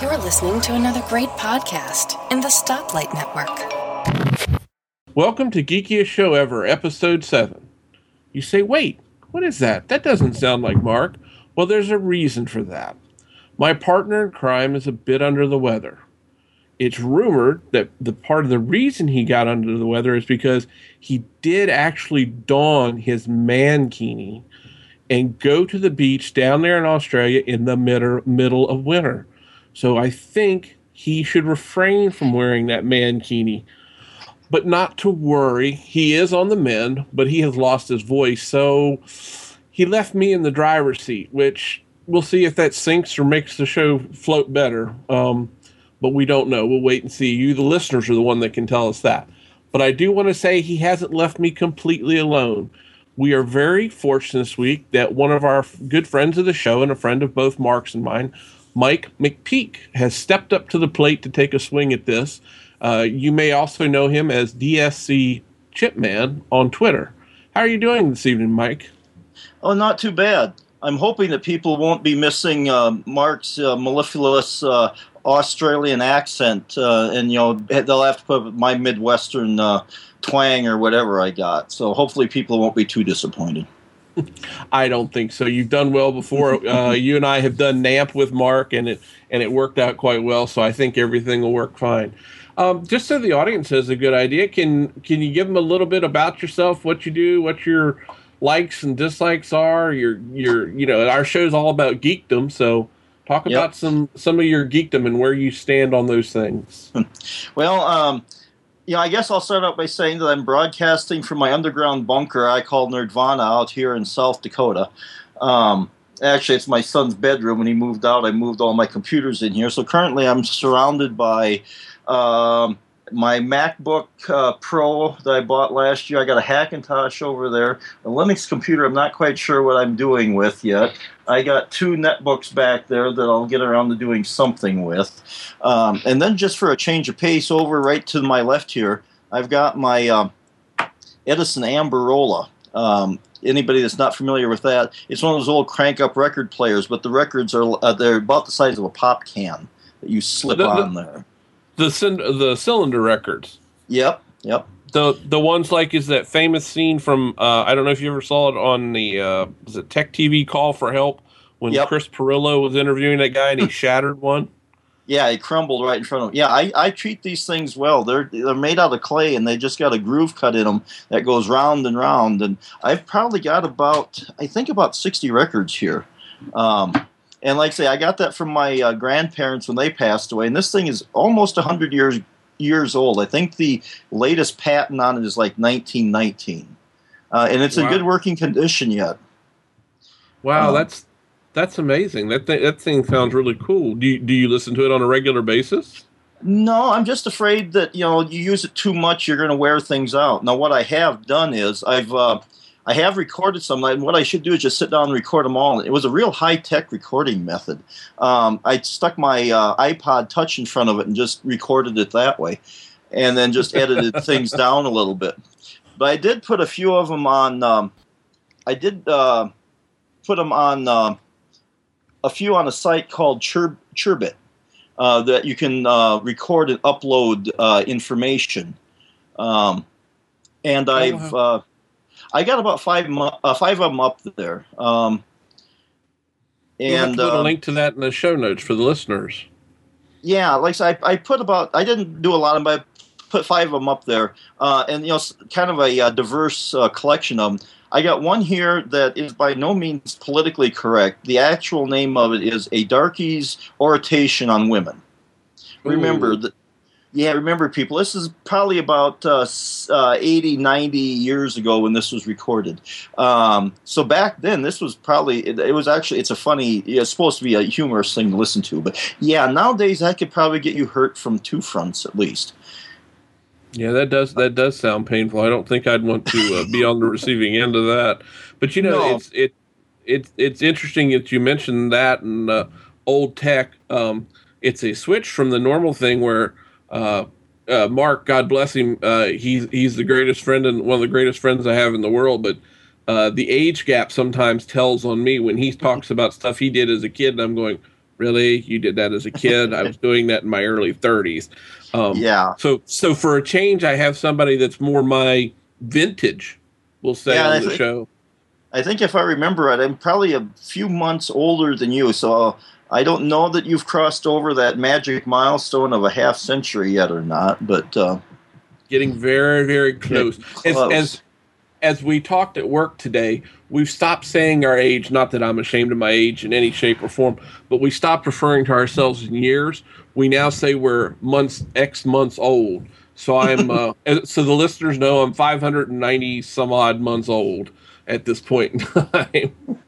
You're listening to another great podcast in the Stoplight Network. Welcome to Geekiest Show Ever, Episode 7. You say, wait, what is that? That doesn't sound like Mark. Well, there's a reason for that. My partner in crime is a bit under the weather. It's rumored that the part of the reason he got under the weather is because he did actually don his mankini and go to the beach down there in Australia in the mid- middle of winter. So I think he should refrain from wearing that mankini. But not to worry, he is on the mend, but he has lost his voice. So he left me in the driver's seat, which we'll see if that sinks or makes the show float better. Um, but we don't know. We'll wait and see. You, the listeners, are the one that can tell us that. But I do want to say he hasn't left me completely alone we are very fortunate this week that one of our good friends of the show and a friend of both Mark's and mine, Mike McPeak, has stepped up to the plate to take a swing at this. Uh, you may also know him as DSC Chipman on Twitter. How are you doing this evening, Mike? Oh, not too bad. I'm hoping that people won't be missing uh, Mark's uh, mellifluous uh, Australian accent, uh, and you know they'll have to put my Midwestern uh, twang or whatever I got. So hopefully people won't be too disappointed. I don't think so. You've done well before. Uh, you and I have done NAMP with Mark, and it and it worked out quite well. So I think everything will work fine. Um, just so the audience has a good idea, can can you give them a little bit about yourself, what you do, what your likes and dislikes are? Your your you know our show's all about geekdom, so talk yep. about some some of your geekdom and where you stand on those things. well. Um, you know, I guess I'll start out by saying that I'm broadcasting from my underground bunker I call Nerdvana out here in South Dakota. Um, actually, it's my son's bedroom. When he moved out, I moved all my computers in here. So currently, I'm surrounded by um, my MacBook uh, Pro that I bought last year. I got a Hackintosh over there, a Linux computer. I'm not quite sure what I'm doing with yet. I got two netbooks back there that I'll get around to doing something with. Um, and then, just for a change of pace, over right to my left here, I've got my um, Edison Amberola. Um, anybody that's not familiar with that, it's one of those old crank up record players, but the records are uh, they're about the size of a pop can that you slip the, on there the the cylinder records. Yep, yep. The the ones like is that famous scene from uh, I don't know if you ever saw it on the uh, was it Tech TV Call for Help when yep. Chris Pirillo was interviewing that guy and he shattered one. Yeah, it crumbled right in front of him. Yeah, I, I treat these things well. They're they're made out of clay and they just got a groove cut in them that goes round and round. And I've probably got about I think about sixty records here. Um, and like I say, I got that from my uh, grandparents when they passed away. And this thing is almost 100 years years old. I think the latest patent on it is like 1919. Uh, and it's wow. in good working condition yet. Wow, um, that's that's amazing. That th- that thing sounds really cool. Do you, do you listen to it on a regular basis? No, I'm just afraid that you know you use it too much, you're going to wear things out. Now, what I have done is I've uh, I have recorded some, and what I should do is just sit down and record them all. It was a real high tech recording method. Um, I stuck my uh, iPod Touch in front of it and just recorded it that way, and then just edited things down a little bit. But I did put a few of them on. Um, I did uh, put them on uh, a few on a site called Chur- Chirbit uh, that you can uh, record and upload uh, information. Um, and oh, I've I got about five uh, five of them up there. Um, and we'll put a uh, link to that in the show notes for the listeners. Yeah, like I, I put about I didn't do a lot of them, but I put five of them up there, uh, and you know, kind of a uh, diverse uh, collection of them. I got one here that is by no means politically correct. The actual name of it is a darkey's oration on women. Remember that yeah, remember, people, this is probably about uh, uh, 80, 90 years ago when this was recorded. Um, so back then, this was probably, it, it, was actually, it's a funny, it's supposed to be a humorous thing to listen to. But yeah, nowadays, that could probably get you hurt from two fronts at least. Yeah, that does that does sound painful. I don't think I'd want to uh, be on the receiving end of that. But you know, no. it's it it's it's interesting that you mentioned that and uh, old tech. Um, it's a switch from the normal thing where uh, uh, Mark, God bless him, uh, he's he's the greatest friend and one of the greatest friends I have in the world. But uh, the age gap sometimes tells on me when he talks about stuff he did as a kid, and I'm going, really? You did that as a kid? I was doing that in my early 30s. Um, yeah. So, so for a change, I have somebody that's more my vintage. We'll say Yeah, on the think- show. I think if I remember right, I'm probably a few months older than you, so I don't know that you've crossed over that magic milestone of a half century yet or not. But uh, Getting very, very close. As, close. as as we talked at work today, we've stopped saying our age. Not that I'm ashamed of my age in any shape or form, but we stopped referring to ourselves in years. We now say we're months X months old. So I'm uh, so the listeners know I'm 590 some odd months old at this point in time.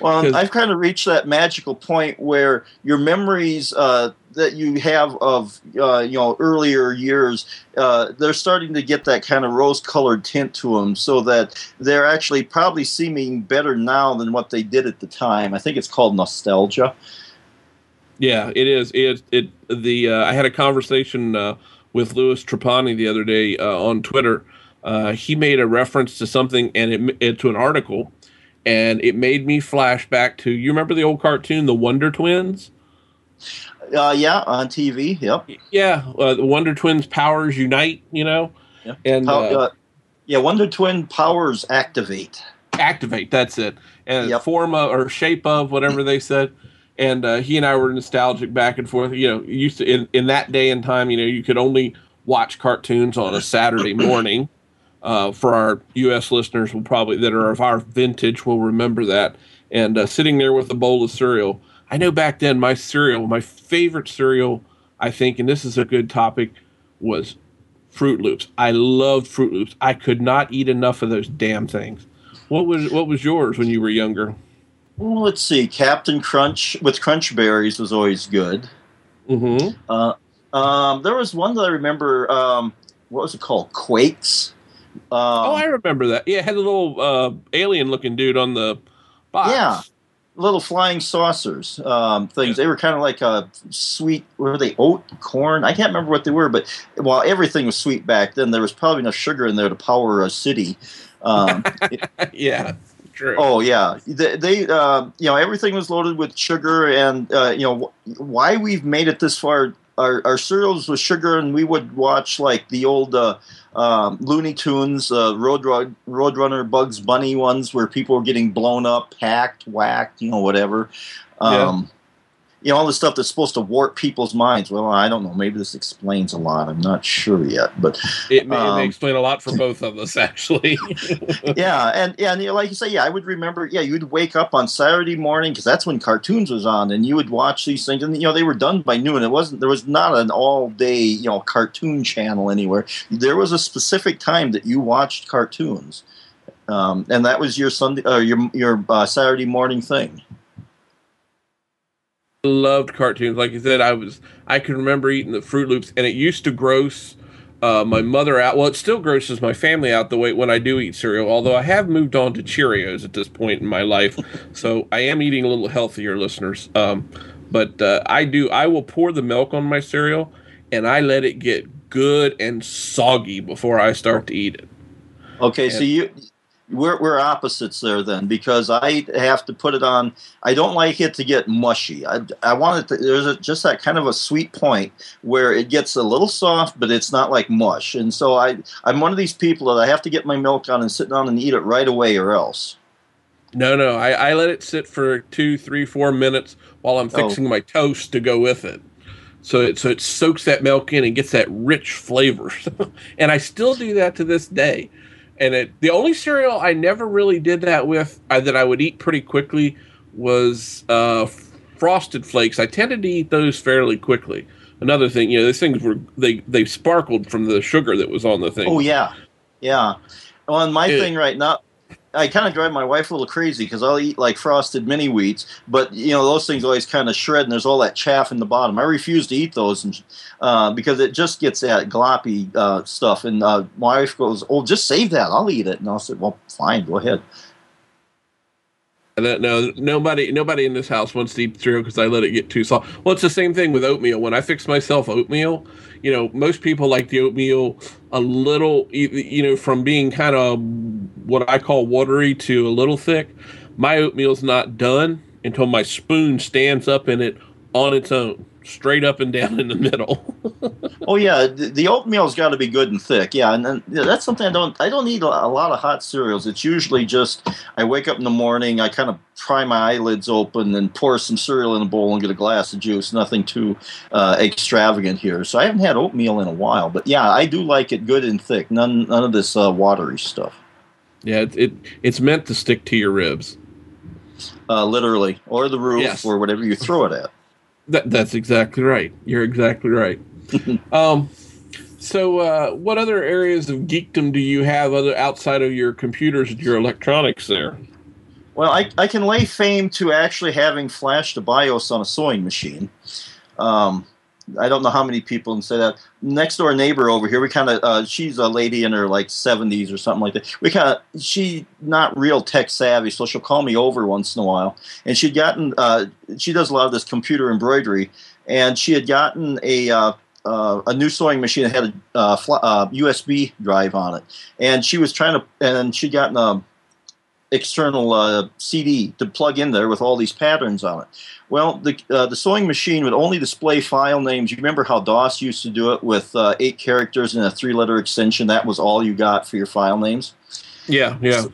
Well, I've kind of reached that magical point where your memories uh, that you have of uh, you know earlier years, uh, they're starting to get that kind of rose-colored tint to them, so that they're actually probably seeming better now than what they did at the time. I think it's called nostalgia. Yeah, it is. It it the uh, I had a conversation uh, with Louis Trapani the other day uh, on Twitter. Uh, he made a reference to something and it, it to an article, and it made me flash back to you remember the old cartoon, the Wonder Twins. Uh, yeah, on TV. Yep. Yeah, uh, the Wonder Twins powers unite. You know, Yeah. and Pow- uh, uh, yeah, Wonder Twin powers activate. activate. That's it. And Yep. form of, or shape of whatever they said. And uh, he and I were nostalgic back and forth. You know, used to in, in that day and time, you know, you could only watch cartoons on a Saturday morning. Uh, for our U.S. listeners, will probably that are of our vintage will remember that. And uh, sitting there with a bowl of cereal, I know back then my cereal, my favorite cereal, I think, and this is a good topic, was Froot Loops. I loved Froot Loops. I could not eat enough of those damn things. What was what was yours when you were younger? Well, let's see. Captain Crunch with Crunch Berries was always good. Mm-hmm. Uh, um, there was one that I remember. Um, what was it called? Quakes. Um, oh, I remember that. Yeah, it had a little uh, alien-looking dude on the box. Yeah. little flying saucers um, things. They were kind of like a sweet. Were they oat, corn? I can't remember what they were. But while everything was sweet back then, there was probably enough sugar in there to power a city. Um, yeah, true. Oh yeah, they, they uh, you know everything was loaded with sugar, and uh, you know wh- why we've made it this far. Our, our cereals with sugar, and we would watch like the old uh, um, Looney Tunes, uh, Road Roadrunner, Bugs Bunny ones, where people were getting blown up, hacked, whacked, you know, whatever. Um, You know all the stuff that's supposed to warp people's minds. Well, I don't know. Maybe this explains a lot. I'm not sure yet, but it may, it may um, explain a lot for both of us, actually. yeah, and yeah, and you know, like you say, yeah, I would remember. Yeah, you'd wake up on Saturday morning because that's when cartoons was on, and you would watch these things, and you know they were done by noon. It wasn't there was not an all day you know cartoon channel anywhere. There was a specific time that you watched cartoons, um, and that was your Sunday, uh, your your uh, Saturday morning thing. Loved cartoons. Like you said, I was I can remember eating the Froot Loops, and it used to gross uh, my mother out. Well, it still grosses my family out the way when I do eat cereal. Although I have moved on to Cheerios at this point in my life, so I am eating a little healthier, listeners. Um, but uh, I do. I will pour the milk on my cereal, and I let it get good and soggy before I start to eat it. Okay, so you we're we're opposites there then because I have to put it on. I don't like it to get mushy. I, I want it to. There's a, just that kind of a sweet point where it gets a little soft, but it's not like mush. And so I I'm one of these people that I have to get my milk on and sit down and eat it right away or else. No, no, I, I let it sit for two, three, four minutes while I'm Oh. fixing my toast to go with it. So it so it soaks that milk in and gets that rich flavor. and I still do that to this day. And it the only cereal I never really did that with uh, that I would eat pretty quickly was uh, Frosted Flakes. I tended to eat those fairly quickly. Another thing, you know, these things were they they sparkled from the sugar that was on the thing. Oh yeah, yeah. Well, and my It- thing right now, I kind of drive my wife a little crazy because I'll eat like frosted mini wheats, but you know those things always kind of shred, and there's all that chaff in the bottom. I refuse to eat those, and, uh, because it just gets that gloppy uh, stuff. And uh, my wife goes, "Oh, just save that. I'll eat it." And I'll say, "Well, fine, go ahead." That, no, nobody, nobody in this house wants to eat cereal because I let it get too soft. Well, it's the same thing with oatmeal. When I fix myself oatmeal, you know, most people like the oatmeal a little, you- know, from being kind of what I call watery to a little thick. My oatmeal's not done until my spoon stands up in it on its own, straight up and down in the middle. oh yeah, the, oatmeal's got to be good and thick. Yeah, and yeah, that's something I don't. I don't eat a, a, lot of hot cereals. It's usually just I wake up in the morning, I kind of pry my eyelids open and pour some cereal in a bowl and get a glass of juice. Nothing too uh, extravagant here. So I haven't had oatmeal in a while, but yeah, I do like it good and thick. None none of this uh, watery stuff. Yeah, it, it it's meant to stick to your ribs. Uh, literally, or the roof, yes. or whatever you throw it at. That, that's exactly right. You're exactly right. um, so, uh, what other areas of geekdom do you have other outside of your computers and your electronics there? Well, I, I can lay fame to actually having flashed a BIOS on a sewing machine. Um, I don't know how many people and say that. Next door neighbor over here, we kind of, uh, she's a lady in her like 70s or something like that. We kind of, she not real tech savvy, so she'll call me over once in a while. And she'd gotten, uh, she does a lot of this computer embroidery, and she had gotten a, uh, uh, a new sewing machine that had a uh, fl- USB uh, drive on it, and she was trying to, and she'd gotten a external uh, CD to plug in there with all these patterns on it. Well, the uh, the sewing machine would only display file names. You remember how DOS used to do it with uh, eight characters and a three letter extension? That was all you got for your file names. Yeah, yeah. So,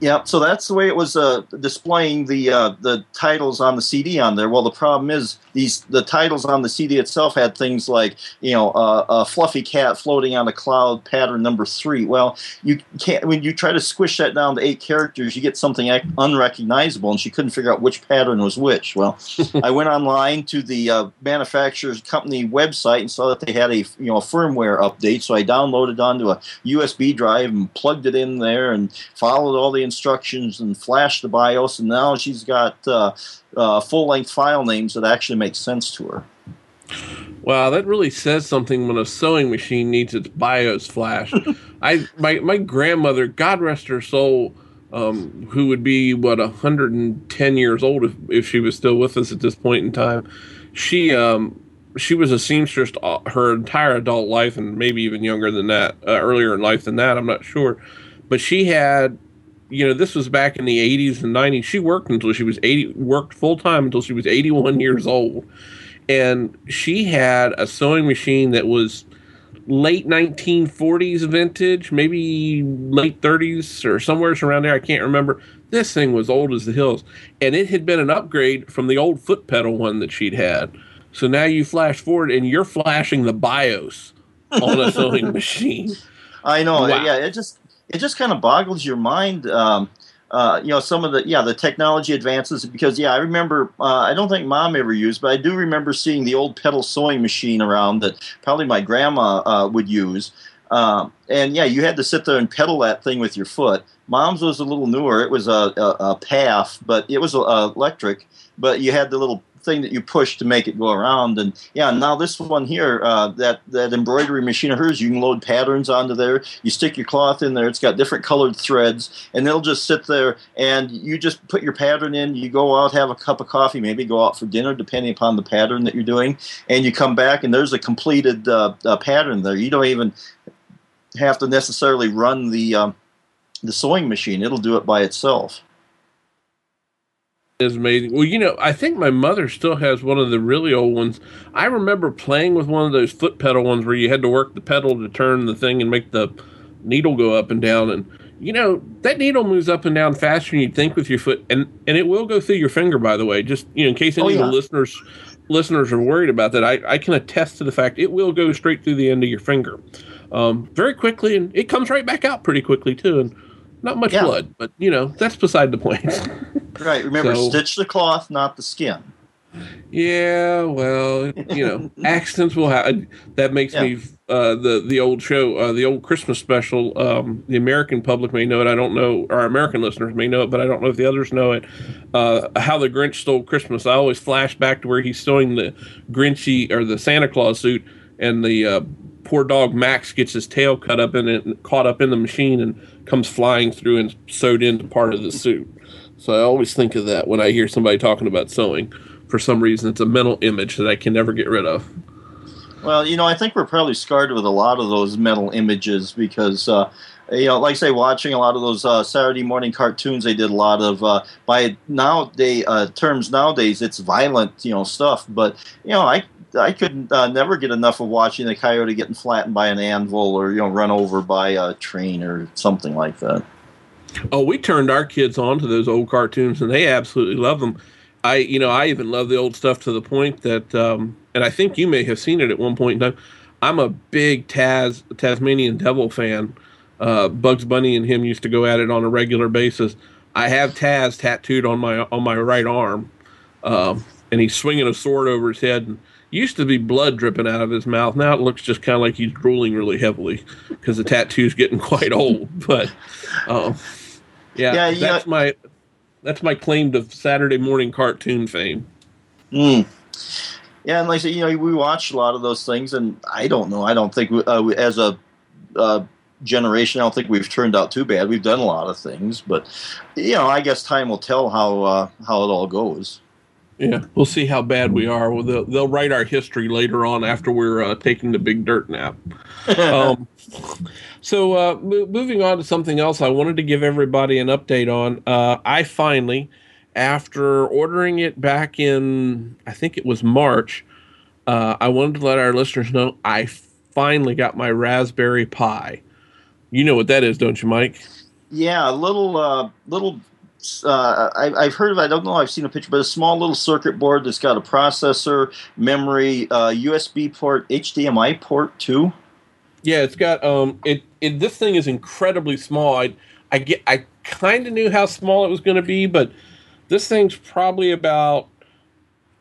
yeah, so that's the way it was uh, displaying the uh, the titles on the CD on there. Well, the problem is these the titles on the CD itself had things like you know uh, a fluffy cat floating on a cloud pattern number three. Well, you can't when you try to squish that down to eight characters, you get something unrecognizable, and she couldn't figure out which pattern was which. Well, I went online to the uh, manufacturer's company website and saw that they had a you know a firmware update, so I downloaded onto a USB drive and plugged it in there and followed all the instructions and flashed the BIOS, and now she's got uh, uh, full length file names that actually make sense to her. Wow, that really says something when a sewing machine needs its BIOS flashed. I my my grandmother, God rest her soul, um, who would be what 110 years old if, if she was still with us at this point in time. She um, she was a seamstress her entire adult life and maybe even younger than that, uh, earlier in life than that. I'm not sure, but she had you know, this was back in the 80s and 90s. She worked until she was 80, worked full time until she was 81 years old. And she had a sewing machine that was late 1940s vintage, maybe late 30s or somewhere around there. I can't remember. This thing was old as the hills. And it had been an upgrade from the old foot pedal one that she'd had. So now you flash forward and you're flashing the BIOS on a sewing machine. I know. Wow. Yeah, it just it just kind of boggles your mind. Um, uh, you know, some of the yeah the technology advances because yeah I remember uh, I don't think mom ever used, but I do remember seeing the old pedal sewing machine around that probably my grandma uh, would use. Um, and yeah, you had to sit there and pedal that thing with your foot. Mom's was a little newer; it was a, a, a but it was electric. But you had the little thing that you push to make it go around. And yeah, now this one here, uh, that that embroidery machine of hers, you can load patterns onto there. You stick your cloth in there. It's got different colored threads, and they'll just sit there. And you just put your pattern in. You go out, have a cup of coffee, maybe go out for dinner, depending upon the pattern that you're doing. And you come back, and there's a completed uh, uh, pattern there. You don't even have to necessarily run the um, the sewing machine. It'll do it by itself is amazing. Well, you know, I think my mother still has one of the really old ones. I remember playing with one of those foot pedal ones where you had to work the pedal to turn the thing and make the needle go up and down. And you know, that needle moves up and down faster than you'd think with your foot, and and it will go through your finger. By the way, just you know, in case any oh, yeah. of the listeners listeners are worried about that, I, I can attest to the fact it will go straight through the end of your finger, um, very quickly, and it comes right back out pretty quickly too. And not much yeah. blood, but you know that's beside the point. right. Remember, so, stitch the cloth, not the skin. Yeah, well, you know, accidents will happen. That makes yeah. me uh, the the old show, uh, the old Christmas special. Um, the American public may know it. I don't know. Our American listeners may know it, but I don't know if the others know it. Uh, How the Grinch Stole Christmas. I always flash back to where he's sewing the Grinchy or the Santa Claus suit, and the uh, poor dog Max gets his tail cut up in it, caught up in the machine, and comes flying through and sewed into part of the suit. So I always think of that when I hear somebody talking about sewing. For some reason, it's a mental image that I can never get rid of. Well, you know, I think we're probably scarred with a lot of those mental images because uh, you know, like I say, watching a lot of those uh, Saturday morning cartoons, they did a lot of uh, by nowadays uh, terms nowadays, it's violent, you know, stuff. But you know, I I could uh, never get enough of watching the coyote getting flattened by an anvil or you know run over by a train or something like that. Oh, we turned our kids on to those old cartoons, and they absolutely love them. I, you know, I even love the old stuff to the point that, um, and I think you may have seen it at one point in time. I'm a big Taz Tasmanian Devil fan. Uh, Bugs Bunny and him used to go at it on a regular basis. I have Taz tattooed on my on my right arm, um, and he's swinging a sword over his head. And used to be blood dripping out of his mouth. Now it looks just kind of like he's drooling really heavily because the tattoo's getting quite old. But um, yeah, yeah that's know, my that's my claim to Saturday morning cartoon fame. Mm. Yeah, and like I said, you know, we watch a lot of those things, and I don't know. I don't think uh, as a uh, generation, I don't think we've turned out too bad. We've done a lot of things, but you know, I guess time will tell how uh, how it all goes. Yeah, we'll see how bad we are. Well, they'll, they'll write our history later on after we're uh, taking the big dirt nap. um, so, uh, moving on to something else, I wanted to give everybody an update on. Uh, I finally, after ordering it back in, I think it was March, uh, I wanted to let our listeners know I finally got my Raspberry Pi. You know what that is, don't you, Mike? Yeah, a little uh, little uh, I, have heard of. I don't know. I've seen a picture, but a small little circuit board that's got a processor, memory, uh, USB port, HDMI port too. Yeah, it's got um. It, it this thing is incredibly small. I I get I kind of knew how small it was going to be, but this thing's probably about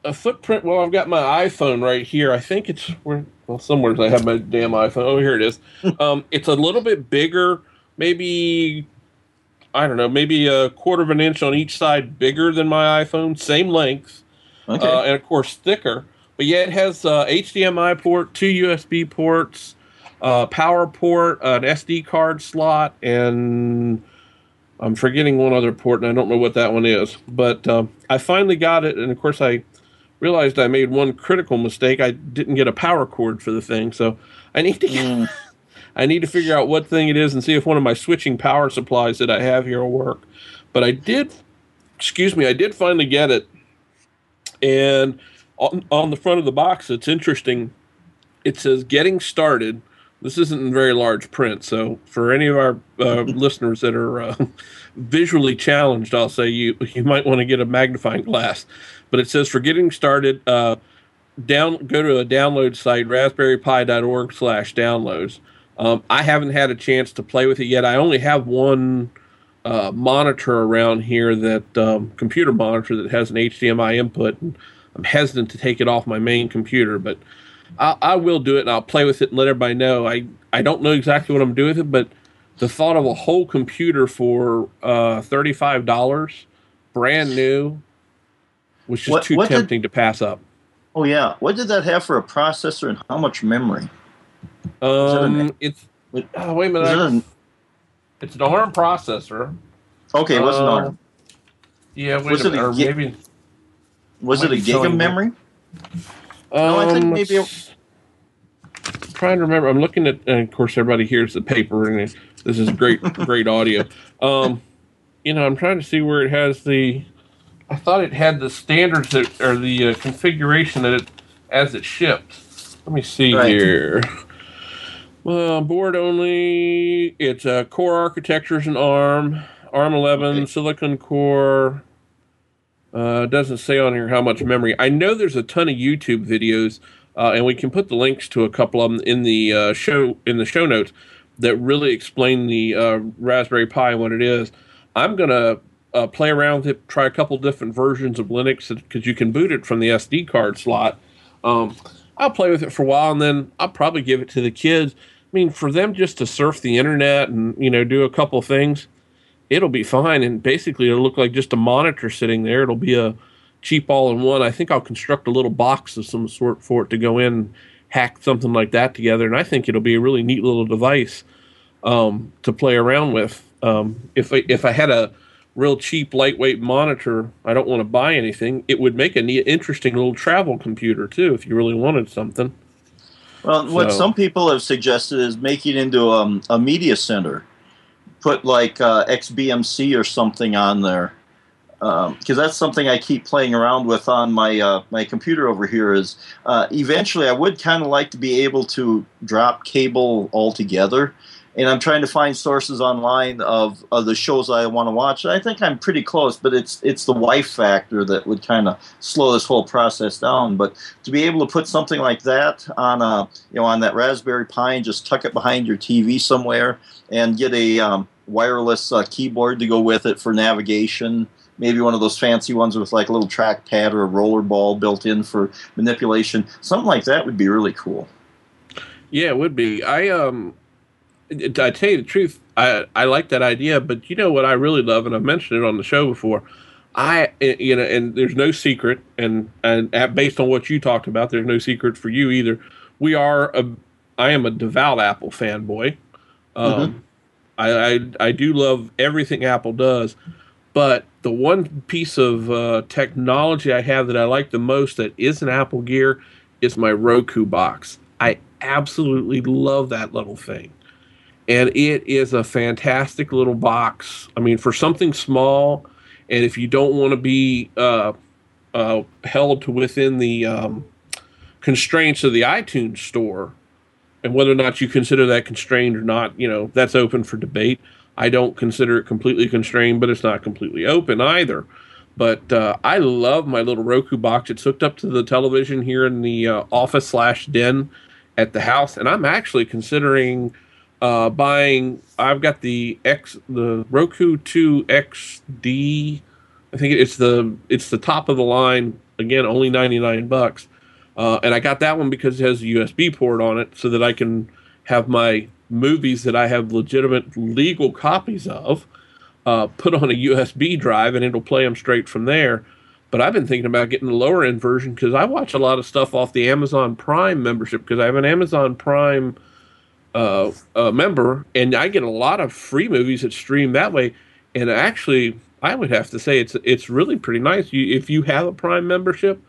a footprint. Well, I've got my iPhone right here. I think it's where. Well, somewhere I have my damn iPhone. Oh, here it is. um, it's a little bit bigger, maybe I don't know, maybe a quarter of an inch on each side bigger than my iPhone, same length, okay. uh, and of course thicker. But yeah, it has uh, HDMI port, two USB ports, uh, power port, an SD card slot, and I'm forgetting one other port, and I don't know what that one is. But um, I finally got it, and of course I realized I made one critical mistake. I didn't get a power cord for the thing, so I need to get. Mm. I need to figure out what thing it is and see if one of my switching power supplies that I have here will work. But I did, excuse me, I did finally get it. And on, on the front of the box, it's interesting. It says getting started. This isn't in very large print, so for any of our uh, listeners that are uh, visually challenged, I'll say you you might want to get a magnifying glass. But it says for getting started, uh, down go to a download site raspberrypi.org/downloads. Um, I haven't had a chance to play with it yet. I only have one uh, monitor around here that um, computer monitor that has an HDMI input. And I'm hesitant to take it off my main computer, but I, I, will do it and I'll play with it and let everybody know. I I don't know exactly what I'm doing with it, but the thought of a whole computer for uh, thirty five dollars, brand new, was just what, too what tempting did, to pass up. Oh yeah, what did that have for a processor and how much memory? Um, it's oh, wait a minute. It an, it's an ARM processor. Okay, it was uh, an ARM. Yeah, wait was a, minute, it a, maybe was it a gig of memory? Um, no, I think maybe. It, I'm trying to remember. I'm looking at, and of course, everybody hears the paper, and this is great, great audio. Um, you know, I'm trying to see where it has the. I thought it had the standards that, or the uh, configuration that it as it shipped. Let me see right. here. Well, board only. It's a uh, core architectures and ARM, ARM 11, okay. Silicon Core. Uh, doesn't say on here how much memory. I know there's a ton of YouTube videos, uh, and we can put the links to a couple of them in the uh, show in the show notes that really explain the uh, Raspberry Pi and what it is. I'm gonna uh, play around with it, try a couple different versions of Linux because you can boot it from the SD card slot. Um, I'll play with it for a while, and then I'll probably give it to the kids I mean, for them just to surf the internet and you know do a couple things, it'll be fine. And basically, it'll look like just a monitor sitting there. It'll be a cheap all-in-one. I think I'll construct a little box of some sort for it to go in, hack something like that together, and I think it'll be a really neat little device um, to play around with. Um, if I, if I had a real cheap, lightweight monitor, I don't want to buy anything. It would make a neat, interesting little travel computer too, if you really wanted something. Well, what some people have suggested is making it into um, a media center. put like uh, XBMC or something on there because um, that's something I keep playing around with on my uh, my computer over here. Is uh, eventually I would kind of like to be able to drop cable altogether, and I'm trying to find sources online of, of the shows I want to watch. I think I'm pretty close, but it's it's the wife factor that would kind of slow this whole process down. But to be able to put something like that on a you know on that Raspberry Pi and just tuck it behind your TV somewhere and get a um, wireless uh, keyboard to go with it for navigation maybe one of those fancy ones with like a little trackpad or a roller ball built in for manipulation. Something like that would be really cool. Yeah, it would be. I um, I tell you the truth, I I like that idea, but you know what I really love, and I've mentioned it on the show before. I you know, and there's no secret, and and based on what you talked about, there's no secret for you either. We are a, I am a devout Apple fanboy. Um, mm-hmm. I, I I do love everything Apple does, but the one piece of uh, technology I have that I like the most that isn't Apple Gear is my Roku box. I absolutely love that little thing. And it is a fantastic little box. I mean, for something small, and if you don't want to be uh, uh, held to within the um, constraints of the iTunes store, and whether or not you consider that constrained or not, you know, that's open for debate. I don't consider it completely constrained, but it's not completely open either. But uh, I love my little Roku box. It's hooked up to the television here in the uh, office slash den at the house, and I'm actually considering uh, buying. I've got the X, the Roku 2 XD. I think it's the it's the top of the line. Again, only ninety nine bucks, uh, and I got that one because it has a USB port on it, so that I can have my movies that I have legitimate legal copies of, uh, put on a USB drive, and it'll play them straight from there. But I've been thinking about getting the lower end version because I watch a lot of stuff off the Amazon Prime membership because I have an Amazon Prime uh, uh, member, and I get a lot of free movies that stream that way. And actually, I would have to say it's it's really pretty nice. You, if you have a Prime membership,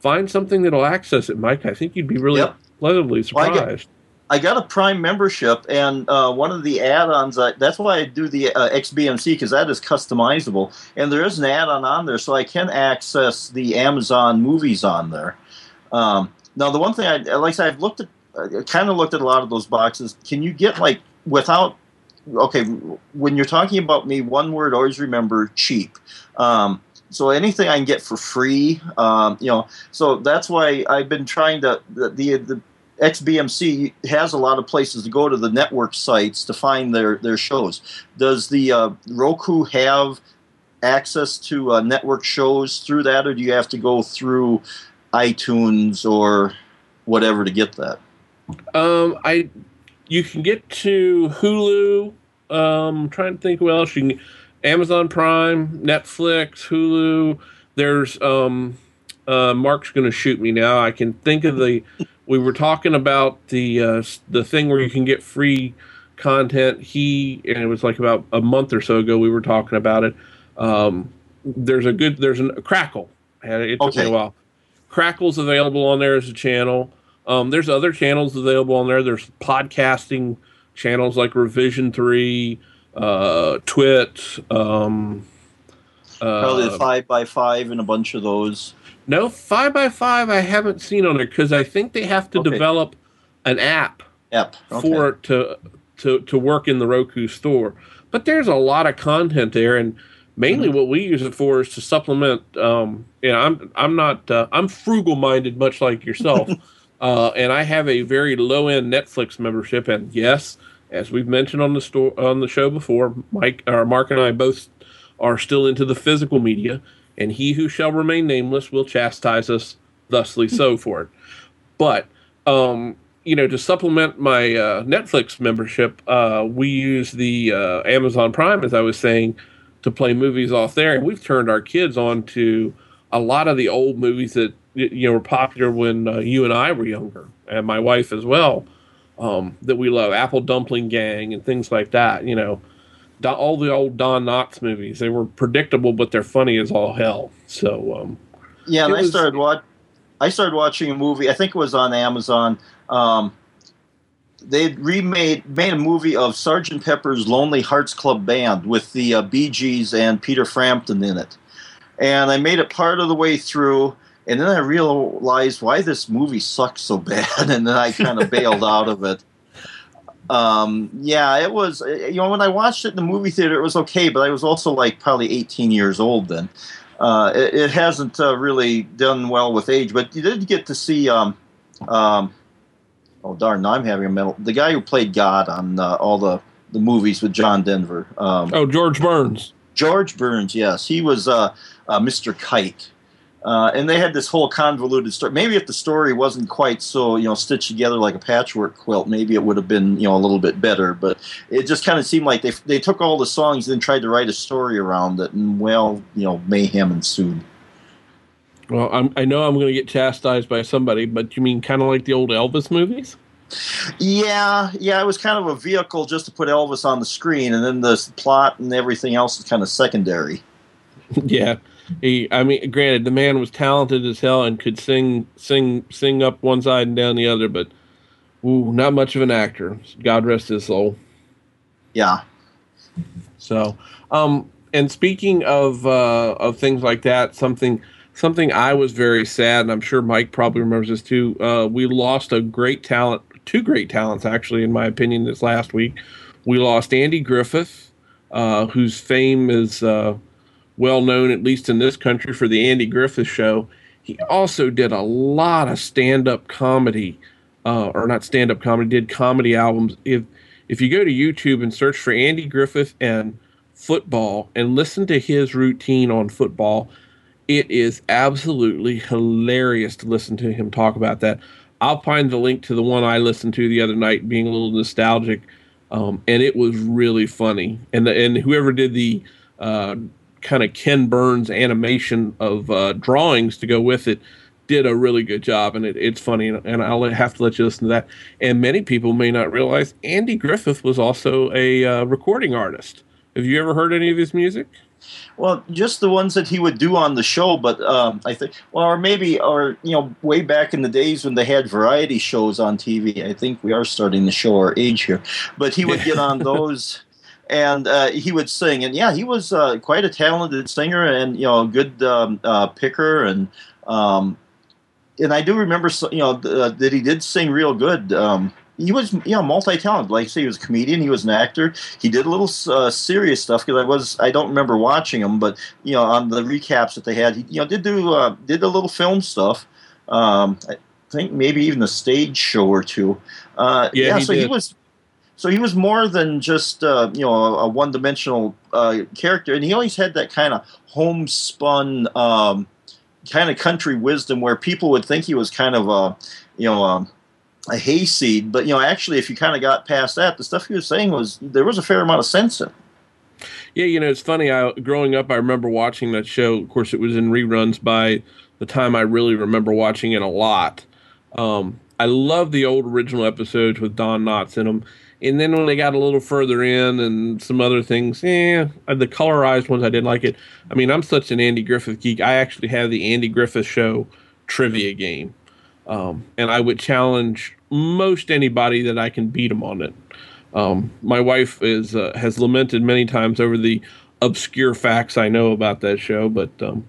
find something that'll access it, Mike. I think you'd be really yep. pleasantly surprised. Well, I got a Prime membership, and uh, one of the add-ons. Uh, that's why I do the uh, XBMC because that is customizable, and there is an add-on on there, so I can access the Amazon movies on there. Um, now, the one thing I like, I said, I've looked at, uh, kind of looked at a lot of those boxes. Can you get like without? Okay, when you're talking about me, one word always remember cheap. Um, so anything I can get for free, um, you know. So that's why I've been trying to the, the, the XBMC has a lot of places to go to the network sites to find their, their shows. Does the uh, Roku have access to uh, network shows through that, or do you have to go through iTunes or whatever to get that? Um, I you can get to Hulu. Um, I'm trying to think what else you can. Amazon Prime, Netflix, Hulu. There's um, uh, Mark's going to shoot me now. I can think of the we were talking about the uh, the thing where you can get free content. He and it was like about a month or so ago. We were talking about it. Um, there's a good there's a Crackle. It took okay. me a while. Crackle's available on there as a channel. Um, there's other channels available on there. There's podcasting channels like Revision Three, uh, Twit. Um, Probably the uh, five by five and a bunch of those. No, five by five I haven't seen on there because I think they have to okay. develop an app, app. Okay. for it to to to work in the Roku store. But there's a lot of content there, and mainly mm-hmm. what we use it for is to supplement. Um, you know, I'm I'm not uh, I'm frugal minded, much like yourself, uh, and I have a very low end Netflix membership. And yes, as we've mentioned on the store on the show before, Mike or Mark and I both are still into the physical media and he who shall remain nameless will chastise us thusly so for it. But um, you know, to supplement my uh, Netflix membership, uh, we use the uh, Amazon Prime, as I was saying, to play movies off there, and we've turned our kids on to a lot of the old movies that you know were popular when uh, you and I were younger, and my wife as well. Um, that we love, Apple Dumpling Gang, and things like that. You know, all the old Don Knotts movies. They were predictable, but they're funny as all hell. So um, yeah, and was, I started watch. I started watching a movie. I think it was on Amazon. Um, they remade made a movie of Sergeant Pepper's Lonely Hearts Club Band with the uh, Bee Gees and Peter Frampton in it, and I made it part of the way through, and then I realized why this movie sucks so bad, and then I kind of bailed out of it. Um, yeah, it was. You know, when I watched it in the movie theater, it was okay, but I was also like probably 18 years old then. Uh, it, it, hasn't uh, really done well with age, but you did get to see. Um, um, oh darn! Now I'm having a mental. The guy who played God on uh, all the the movies with John Denver. Um, oh, George Burns. George Burns. Yes, he was uh, uh, Mr. Kite. Uh, and they had this whole convoluted story. Maybe if the story wasn't quite so you know stitched together like a patchwork quilt, maybe it would have been you know a little bit better. But it just kind of seemed like they they took all the songs and then tried to write a story around it, and well, you know, mayhem ensued. Well, I'm, i know I'm going to get chastised by somebody, but you mean kind of like the old Elvis movies? Yeah, yeah, it was kind of a vehicle just to put Elvis on the screen, and then the plot and everything else is kind of secondary. yeah, he, I mean, granted, the man was talented as hell and could sing, sing, sing up one side and down the other, but ooh, not much of an actor. God rest his soul. Yeah. So, um, and speaking of uh, of things like that, something something I was very sad, and I'm sure Mike probably remembers this too. Uh, we lost a great talent, two great talents actually, in my opinion, this last week. We lost Andy Griffith, uh, whose fame is uh, well known, at least in this country, for the Andy Griffith Show. He also did a lot of stand up comedy, uh, or not stand up comedy, did comedy albums. If if you go to YouTube and search for Andy Griffith and football and listen to his routine on football, it is absolutely hilarious to listen to him talk about that. I'll find the link to the one I listened to the other night, being a little nostalgic, um, and it was really funny. And the, and whoever did the uh, kind of Ken Burns animation of uh, drawings to go with it did a really good job, and it, it's funny. And I'll have to let you listen to that. And many people may not realize Andy Griffith was also a uh, recording artist. Have you ever heard any of his music? Well, just the ones that he would do on the show, but um, I think, well, or maybe, or you know, way back in the days when they had variety shows on TV. I think we are starting to show our age here, but he would get on those and uh, he would sing. And yeah, he was uh, quite a talented singer and you know a good um, uh, picker and um, and I do remember you know uh, that he did sing real good. Um, he was you know multi-talented. Like I say, he was a comedian. He was an actor. He did a little uh, serious stuff because I was I don't remember watching him, but you know on the recaps that they had, he you know did do uh, did a little film stuff. Um, I think maybe even a stage show or two. yeah, yeah he so did. he was so he was more than just uh, you know a, a one-dimensional uh, character, and he always had that kind of homespun um, kind of country wisdom where people would think he was kind of a you know a, a hayseed, but you know actually if you kind of got past that, the stuff he was saying was there was a fair amount of sense in. It. Yeah, you know it's funny. I growing up, I remember watching that show. Of course, it was in reruns by the time I really remember watching it a lot. Um, I love the old original episodes with Don Knotts in them and then when they got a little further in and some other things, yeah, the colorized ones I didn't like it. I mean, I'm such an Andy Griffith geek. I actually have the Andy Griffith Show trivia game, um, and I would challenge most anybody that I can beat them on it. Um, my wife is uh, has lamented many times over the obscure facts I know about that show, but um,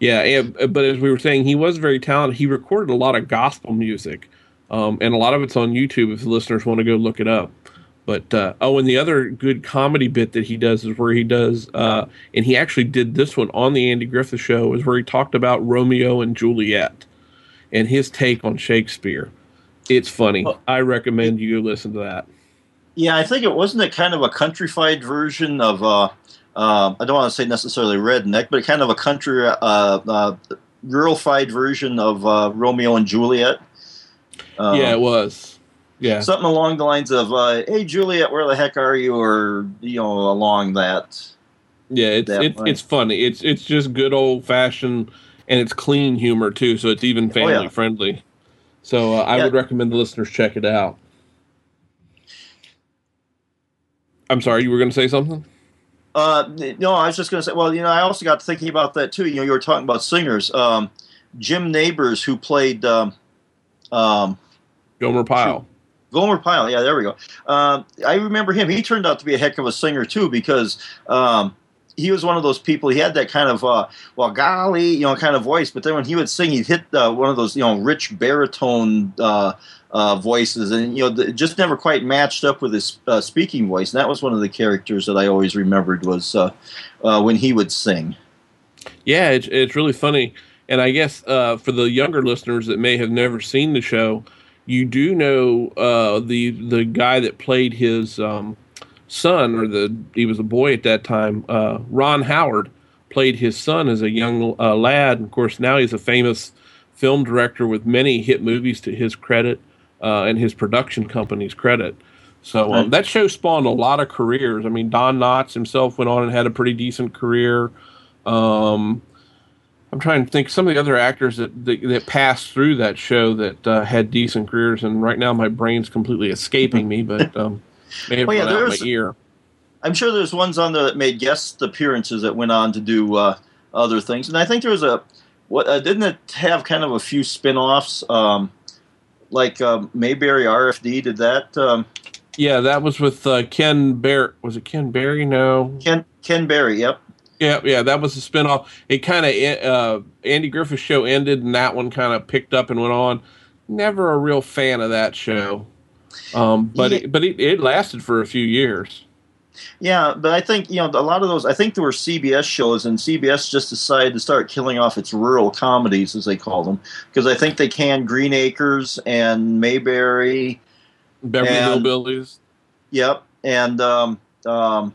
yeah, but as we were saying, he was very talented. He recorded a lot of gospel music. Um, and a lot of it's on YouTube if the listeners want to go look it up. But uh, oh, and the other good comedy bit that he does is where he does, uh, and he actually did this one on the Andy Griffith Show, is where he talked about Romeo and Juliet and his take on Shakespeare. It's funny. I recommend you listen to that. Yeah, I think it wasn't it kind of a countrified version of. Uh, uh, I don't want to say necessarily redneck, but kind of a country, uh, uh, version of uh, Romeo and Juliet. Um, yeah, it was. Yeah, something along the lines of, uh, "Hey, Juliet, where the heck are you?" or you know, along that. Yeah, it's that it's, it's funny. It's it's just good old fashioned, and it's clean humor too. So it's even family oh, yeah. friendly. So uh, I yeah. would recommend the listeners check it out. I'm sorry, you were going to say something. Uh, no, I was just going to say. Well, you know, I also got thinking about that too. You know, you were talking about singers. Um, Jim Nabors, who played um, um, Gomer Pyle. Gomer Pyle, yeah, there we go. Uh, I remember him. He turned out to be a heck of a singer too, because um, he was one of those people. He had that kind of uh, well, golly, you know, kind of voice. But then when he would sing, he'd hit uh, one of those you know rich baritone uh, uh, voices, and you know, it just never quite matched up with his uh, speaking voice. And that was one of the characters that I always remembered was uh, uh, when he would sing. Yeah, it's, it's really funny. And I guess uh, for the younger listeners that may have never seen the show, you do know uh, the the guy that played his um, son, or the he was a boy at that time. Uh, Ron Howard played his son as a young uh, lad. And of course, now he's a famous film director with many hit movies to his credit uh, and his production company's credit. So um, that show spawned a lot of careers. I mean, Don Knotts himself went on and had a pretty decent career. Um, I'm trying to think some of the other actors that that, that passed through that show that uh, had decent careers, and right now my brain's completely escaping me, but um, may have Well, yeah, out there's- my ear. I'm sure there's ones on there that made guest appearances that went on to do uh, other things, and I think there was a what uh, didn't it have kind of a few spin-offs um, like um, Mayberry RFD did that um, Yeah, that was with uh, Ken Bear. Was it Ken Berry? No. Ken Ken Berry, yep. Yeah, yeah, that was a spinoff. It kind of uh, Andy Griffith's show ended, and that one kind of picked up and went on. Never a real fan of that show, um, but Yeah. it, but it, it lasted for a few years. Yeah, but I think you know a lot of those. I think there were CBS shows, and CBS just decided to start killing off its rural comedies, as they call them, because I think they canned Green Acres and Mayberry. Beverly And- Hillbillies. Yep, and um, um,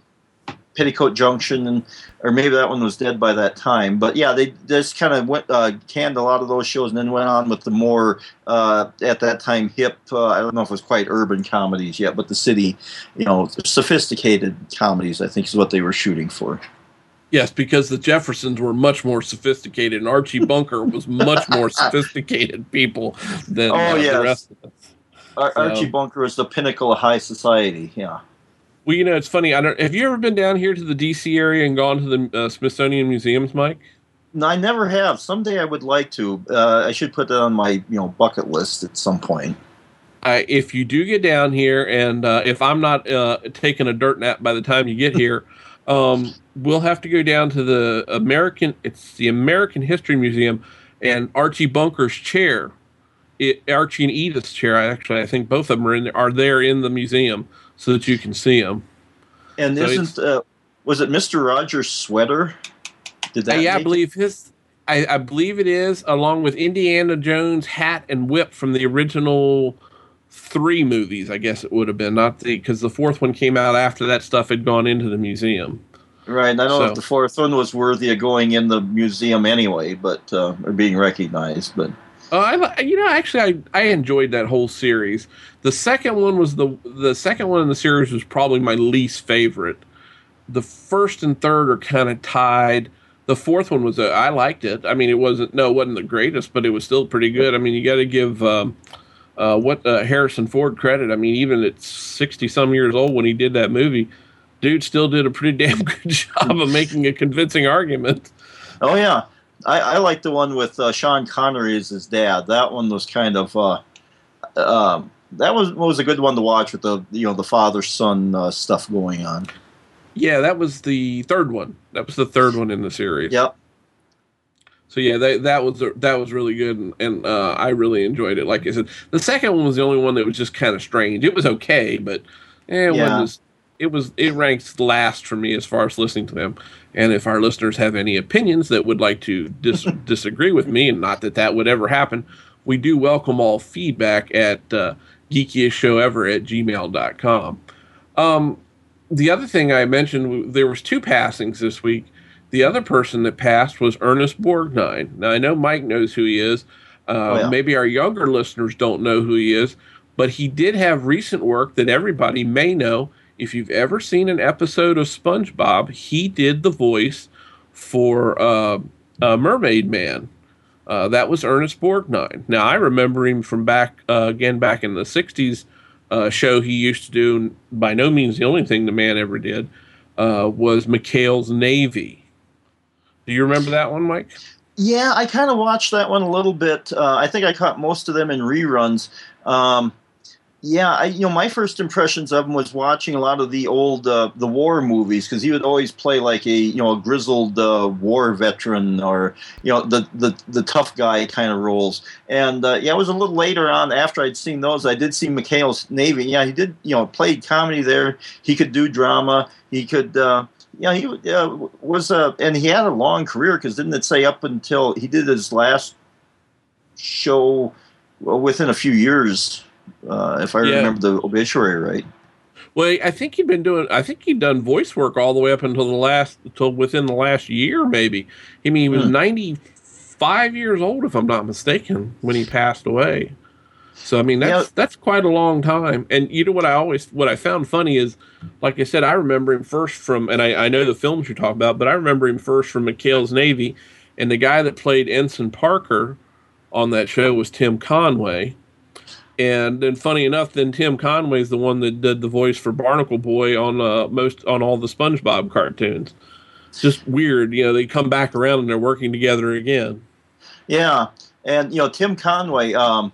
Petticoat Junction, and or maybe that one was dead by that time. But yeah, they just kind of went uh, canned a lot of those shows, and then went on with the more uh, at that time hip. Uh, I don't know if it was quite urban comedies yet, but the city, you know, sophisticated comedies. I think is what they were shooting for. Yes, because the Jeffersons were much more sophisticated, and Archie Bunker was much more sophisticated people than Oh, uh, the rest of us. Ar- So- Archie Bunker is the pinnacle of high society. Yeah. Well, you know, it's funny. I don't. Have you ever been down here to the D.C. area and gone to the uh, Smithsonian museums, Mike? No, I never have. Someday I would like to. Uh, I should put that on my you know bucket list at some point. I, if you do get down here, and uh, if I'm not uh, taking a dirt nap by the time you get here, um, we'll have to go down to the American. It's the American History Museum, and Archie Bunker's chair, it, Archie and Edith's chair. Actually, I think both of them are in there, are there in the museum so that you can see them. And So isn't uh, was it Mister Rogers' sweater? Did that? Uh, yeah, I make it? believe his. I, I believe it is, along with Indiana Jones' hat and whip from the original three movies. I guess it would have been not the because the fourth one came out after that stuff had gone into the museum. Right. and I don't know if the fourth one was worthy of going in the museum anyway, but uh, or being recognized. But Uh, I you know actually I, I enjoyed that whole series. The second one was the the second one in the series was probably my least favorite. The first and third are kind of tied. The fourth one was a, I liked it. I mean, it wasn't no, it wasn't the greatest, but it was still pretty good. I mean, you got to give um, uh, what uh, Harrison Ford credit. I mean, even at sixty some years old when he did that movie, dude still did a pretty damn good job of making a convincing argument. oh yeah, I, I like the one with uh, Sean Connery as his dad. That one was kind of uh, um, that was was a good one to watch with the you know the father son uh, stuff going on. Yeah, that was the third one. That was the third one in the series. Yep. So yeah, that that was that was really good, and, and uh, I really enjoyed it. Like I said, the second one was the only one that was just kind of strange. It was okay, but eh, it Yeah. was it was it ranks last for me as far as listening to them. And if our listeners have any opinions that would like to dis- disagree with me, and not that that would ever happen, we do welcome all feedback at uh, geekiestshowever at gmail.com. Um, the other thing I mentioned, there was two passings this week. The other person that passed was Ernest Borgnine. Now I know Mike knows who he is. Uh, Oh, yeah. Maybe our younger listeners don't know who he is, but he did have recent work that everybody may know. If you've ever seen an episode of SpongeBob, he did the voice for uh, uh, Mermaid Man. Uh, that was Ernest Borgnine. Now I remember him from back uh, again back in the '60s uh, show he used to do. By no means the only thing the man ever did uh, was McHale's Navy. Do you remember that one, Mike? Yeah, I kind of watched that one a little bit. I think I caught most of them in reruns. Um, Yeah, I, you know, my first impressions of him was watching a lot of the old uh, the war movies because he would always play like a you know a grizzled uh, war veteran or you know the the, the tough guy kind of roles. And uh, yeah, it was a little later on after I'd seen those. I did see McHale's Navy. Yeah, he did you know played comedy there. He could do drama. He could. Uh, yeah, he uh, was, uh, and he had a long career because didn't it say up until he did his last show well, within a few years, uh, if I yeah. remember the obituary right. Well, I think he'd been doing. I think he'd done voice work all the way up until the last, until within the last year, maybe. I mean, he was hmm. ninety five years old, if I'm not mistaken, when he passed away. So I mean, that's yeah. that's quite a long time. And you know what I always what I found funny is, like I said, I remember him first from, and I, I know the films you're talking about, but I remember him first from McHale's Navy, and the guy that played Ensign Parker on that show was Tim Conway. And then, funny enough, then Tim Conway is the one that did the voice for Barnacle Boy on uh, most on all the SpongeBob cartoons. It's just weird, you know. They come back around and they're working together again. Yeah, and you know Tim Conway. Um,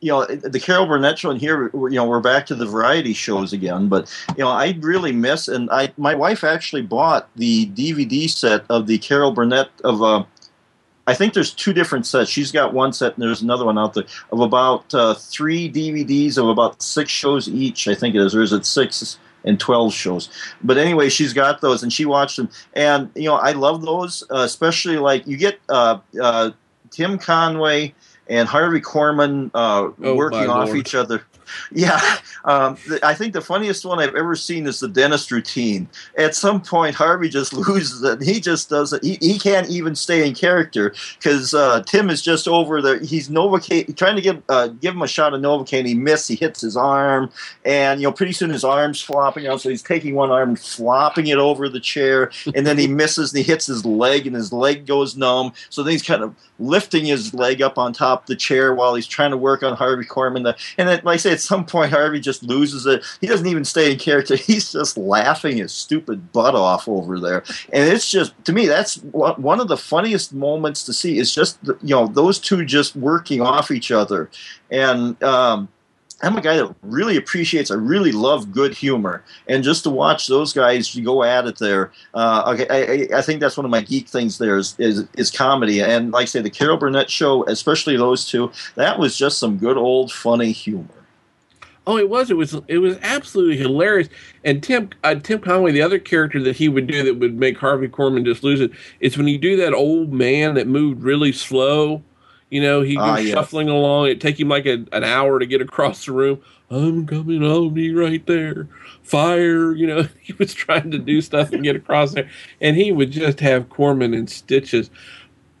you know the Carol Burnett show, and here you know we're back to the variety shows again. But you know I really miss, and I my wife actually bought the DVD set of the Carol Burnett of. Uh, I think there's two different sets. She's got one set, and there's another one out there of about uh, three DVDs of about six shows each. I think it is, or is it six and twelve shows? But anyway, she's got those, and she watched them, and you know I love those, uh, especially like you get uh, uh Tim Conway and Harvey Korman uh, oh, working off Lord. each other. Yeah, um, I think the funniest one I've ever seen is the dentist routine. At some point, Harvey just loses it. He just does it. He, he can't even stay in character because uh, Tim is just over there. He's Novocaine, trying to give uh, give him a shot of Novocaine. He misses. He hits his arm, and you know, pretty soon his arm's flopping out. So he's taking one arm, flopping it over the chair, and then he misses and he hits his leg, and his leg goes numb. So then he's kind of lifting his leg up on top of the chair while he's trying to work on Harvey Korman. And then, like I say, at some point, Harvey just loses it. He doesn't even stay in character. He's just laughing his stupid butt off over there. And it's just, to me, that's one of the funniest moments to see is just, you know, those two just working off each other. And, um, I'm a guy that really appreciates. I really love good humor, and just to watch those guys go at it there. Uh, okay, I, I, think that's one of my geek things. There is, is, is comedy, and like I say, the Carol Burnett show, especially those two, that was just some good old funny humor. Oh, it was. It was. It was absolutely hilarious. And Tim uh, Tim Conway, the other character that he would do that would make Harvey Korman just lose it, is when he do that old man that moved really slow you know, he ah, uh, yeah. shuffling along. It take him like a, an hour to get across the room. I'm coming on you right there. Fire, you know, he was trying to do stuff and get across there. And he would just have Korman in stitches.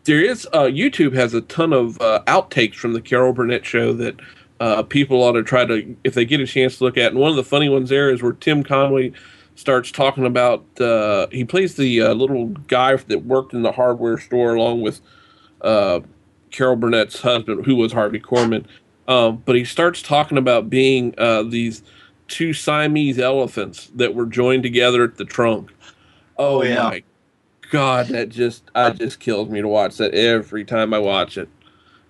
There is, uh, YouTube has a ton of uh, outtakes from the Carol Burnett show that uh, people ought to try to, if they get a chance to look at. And one of the funny ones there is where Tim Conway starts talking about, uh, he plays the uh, little guy that worked in the hardware store along with Carol Burnett's husband, who was Harvey Korman. Um, but he starts talking about being uh, these two Siamese elephants that were joined together at the trunk. Oh, oh yeah. my god, that just I just kills me to watch that every time I watch it.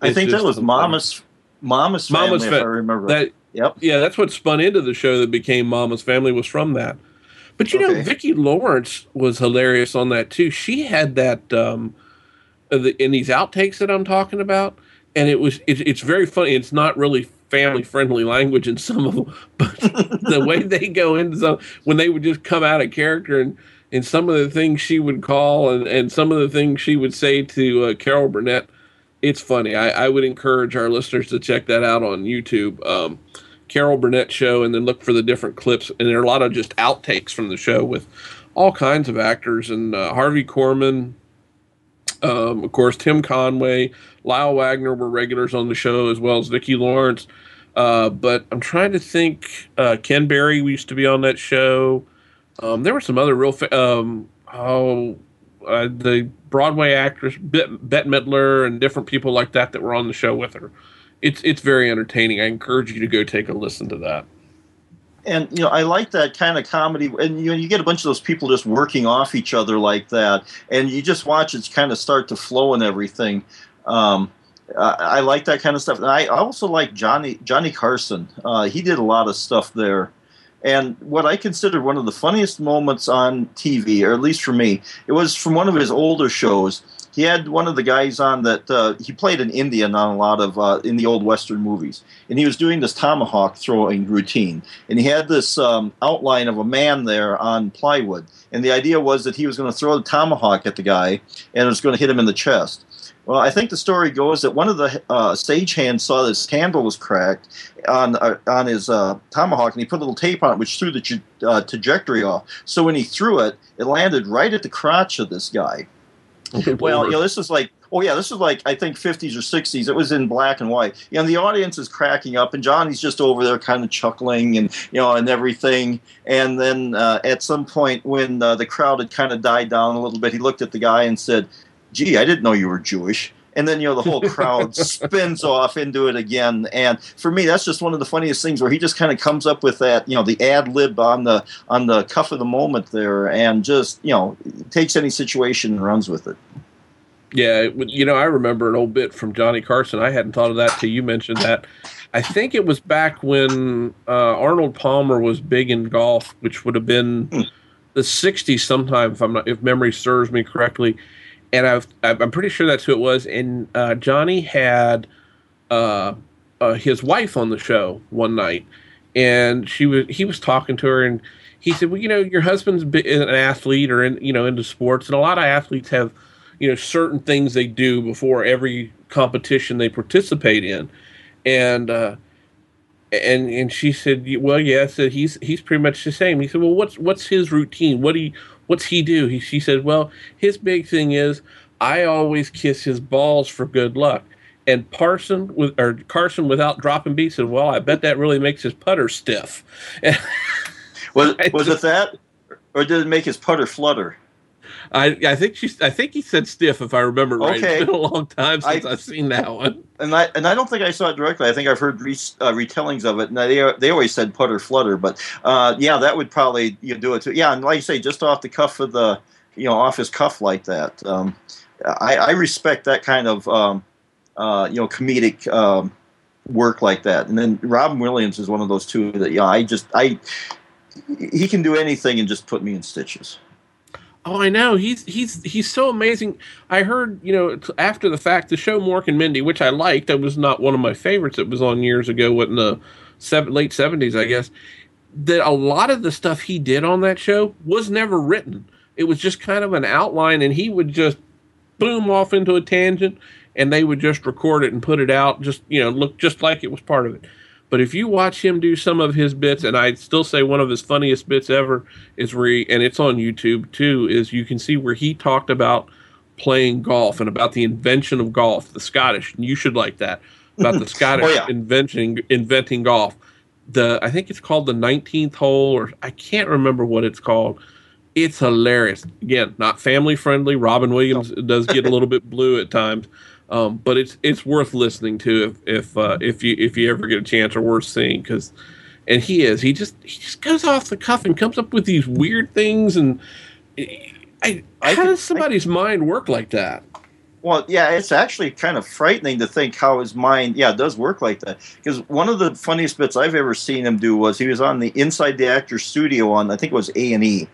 It's I think that was Mama's Mama's family, Mama's fa- I remember. That, yep. Yeah, that's what spun into the show that became Mama's Family was from that. But you okay. know, Vicki Lawrence was hilarious on that too. She had that um, in these outtakes that I'm talking about, and it was it, it's very funny. It's not really family friendly language in some of them, but the way they go into some when they would just come out of character and and some of the things she would call and, and some of the things she would say to uh, Carol Burnett, it's funny. I, I would encourage our listeners to check that out on YouTube. Um, Carol Burnett show and then look for the different clips and there are a lot of just outtakes from the show with all kinds of actors and uh, Harvey Korman, um, of course, Tim Conway, Lyle Waggoner were regulars on the show, as well as Vicki Lawrence. Uh, but I'm trying to think. Uh, Ken Berry we used to be on that show. Um, there were some other real. Fa- um, oh, uh, the Broadway actress Bette Midler and different people like that that were on the show with her. It's it's very entertaining. I encourage you to go take a listen to that and you know I like that kind of comedy, and you know you get a bunch of those people just working off each other like that, and you just watch it kind of start to flow and everything. Um, uh, I like that kind of stuff. And I also like Johnny Johnny Carson. Uh, he did a lot of stuff there. And what I consider one of the funniest moments on TV, or at least for me, it was from one of his older shows. He had one of the guys on that uh, he played an Indian on a lot of uh, in the old Western movies, and he was doing this tomahawk throwing routine, and he had this um, outline of a man there on plywood, and the idea was that he was going to throw the tomahawk at the guy, and it was going to hit him in the chest. Well, I think the story goes that one of the uh, stagehands saw this handle was cracked on uh, on his uh, tomahawk, and he put a little tape on it, which threw the uh, trajectory off. So when he threw it, it landed right at the crotch of this guy. well, you know, this is like oh yeah, this is like I think 50s or 60s. It was in black and white. You know, the audience is cracking up, and Johnny's just over there, kind of chuckling and you know and everything. And then uh, at some point, when uh, the crowd had kind of died down a little bit, he looked at the guy and said, "Gee, I didn't know you were Jewish." And then you know the whole crowd spins off into it again. And for me, that's just one of the funniest things where he just kind of comes up with that you know the ad lib on the on the cuff of the moment there, and just you know takes any situation and runs with it. Yeah, you know, I remember an old bit from Johnny Carson. I hadn't thought of that till you mentioned that. I think it was back when uh, Arnold Palmer was big in golf, which would have been mm. the '60s sometime, if I'm not, if memory serves me correctly. And I've, I'm pretty sure that's who it was. And uh, Johnny had uh, uh his wife on the show one night, and she was he was talking to her, and he said, "Well, you know, your husband's an athlete or in you know into sports, and a lot of athletes have." you know certain things they do before every competition they participate in, and uh, and and she said, well, yeah, I said he's he's pretty much the same. He said, well, what's what's his routine? What do he what's he do? He, she said, well, his big thing is I always kiss his balls for good luck. And Parson with or Carson without dropping beats said, well, I bet that really makes his putter stiff. was was it that, or did it make his putter flutter? I I think she's I think he said stiff if I remember right. Okay. It's been a long time since I, have seen that one. And I and I don't think I saw it directly. I think I've heard re, uh, retellings of it, and they they always said putter flutter. But uh, yeah, that would probably you know, do it too. Yeah, and like you say, just off the cuff of the you know off his cuff like that. Um, I, I, respect that kind of um, uh, you know comedic. Um, work like that and then robin williams is one of those two that yeah i just i he can do anything and just put me in stitches Oh, I know. He's he's he's so amazing. I heard, you know, after the fact, the show Mork and Mindy, which I liked, that was not one of my favorites. It was on years ago, what in the seven, late seventies, I guess. That a lot of the stuff he did on that show was never written. It was just kind of an outline, and he would just boom off into a tangent, and they would just record it and put it out, just you know, look just like it was part of it. But if you watch him do some of his bits, and I'd still say one of his funniest bits ever is where he, and it's on YouTube too, is you can see where he talked about playing golf and about the invention of golf, the Scottish, and you should like that about the Scottish oh, yeah. inventing inventing golf. The I think it's called the 19th hole, or I can't remember what it's called. It's hilarious. Again, not family friendly. Robin Williams does get a little bit blue at times, um, but it's it's worth listening to if if uh, if you if you ever get a chance or worth seeing because and he is he just he just goes off the cuff and comes up with these weird things and I, I how does somebody's I, mind work like that? Well, yeah, it's actually kind of frightening to think how his mind, yeah, does work like that. Because one of the funniest bits I've ever seen him do was he was on the Inside the Actor Studio on I think it was A and E,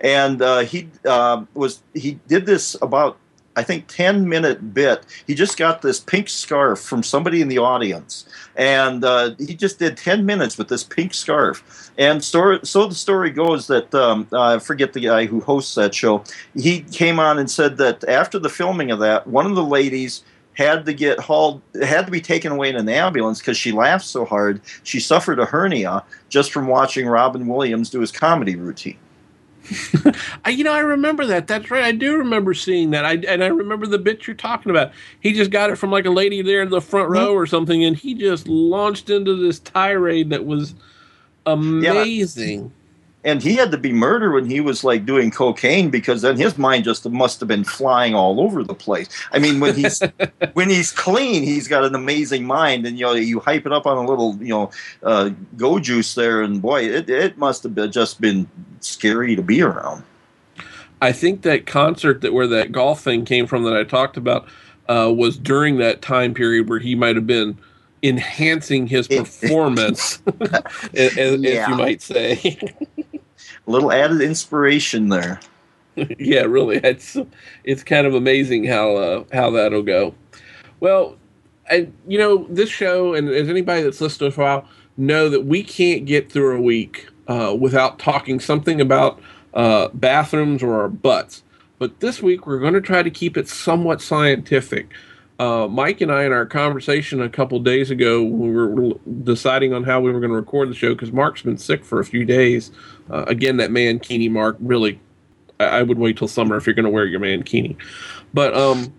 and uh, he uh, was he did this about I think, 10 minute bit. He just got this pink scarf from somebody in the audience. And uh, he just did 10 minutes with this pink scarf. And story, so the story goes that, um, I forget the guy who hosts that show, he came on and said that after the filming of that, one of the ladies had to get hauled, had to be taken away in an ambulance because she laughed so hard. She suffered a hernia just from watching Robin Williams do his comedy routine. I, you know, I remember that. That's right. I do remember seeing that. I and I remember the bit you're talking about. He just got it from like a lady there in the front row mm-hmm. or something, and he just launched into this tirade that was amazing. Yeah and he had to be murdered when he was like doing cocaine because then his mind just must have been flying all over the place. I mean, when he's when he's clean, he's got an amazing mind, and you know you hype it up on a little you know uh, go juice there, and boy, it it must have been, just been scary to be around. I think that concert that where that golf thing came from that I talked about. uh, was during that time period where he might have been enhancing his performance, as, as, Yeah. you might say. A little added inspiration there. yeah, really, it's it's kind of amazing how uh, how that'll go. Well, and you know this show, and as anybody that's listened for a while know that we can't get through a week uh, without talking something about uh, bathrooms or our butts. But this week we're going to try to keep it somewhat scientific. Uh, Mike and I, in our conversation a couple days ago, we were deciding on how we were going to record the show because Mark's been sick for a few days. Uh, again, that mankini, Mark, really I I would wait till summer if you're going to wear your mankini. But um,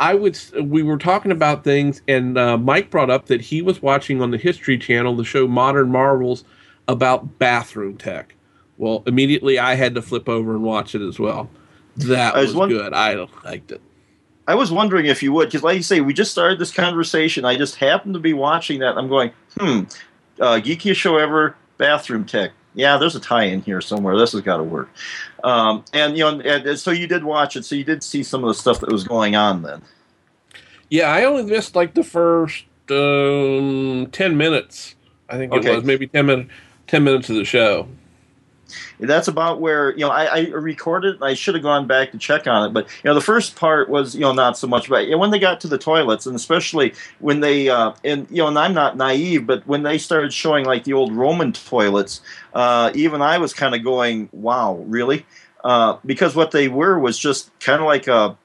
I would. s- We were talking about things, and uh, Mike brought up that he was watching on the History Channel the show Modern Marvels about bathroom tech. Well, immediately I had to flip over and watch it as well. That was was, won- good. I liked it. I was wondering if you would, because like you say, we just started this conversation. I just happened to be watching that. I'm going, hmm, uh, geekiest show ever, bathroom tech. Yeah, there's a tie-in here somewhere. This has got to work. Um, and you know, and, and so you did watch it. So you did see some of the stuff that was going on then. Yeah, I only missed like the first um, ten minutes. I think it Okay. was maybe ten minutes. Ten minutes of the show. That's about where you know I, I recorded. I should have gone back to check on it, but you know the first part was you know not so much. But when they got to the toilets, and especially when they uh, and you know, and I'm not naive, but when they started showing like the old Roman toilets, uh, even I was kind of going, "Wow, really?" Uh, because what they were was just kind of like a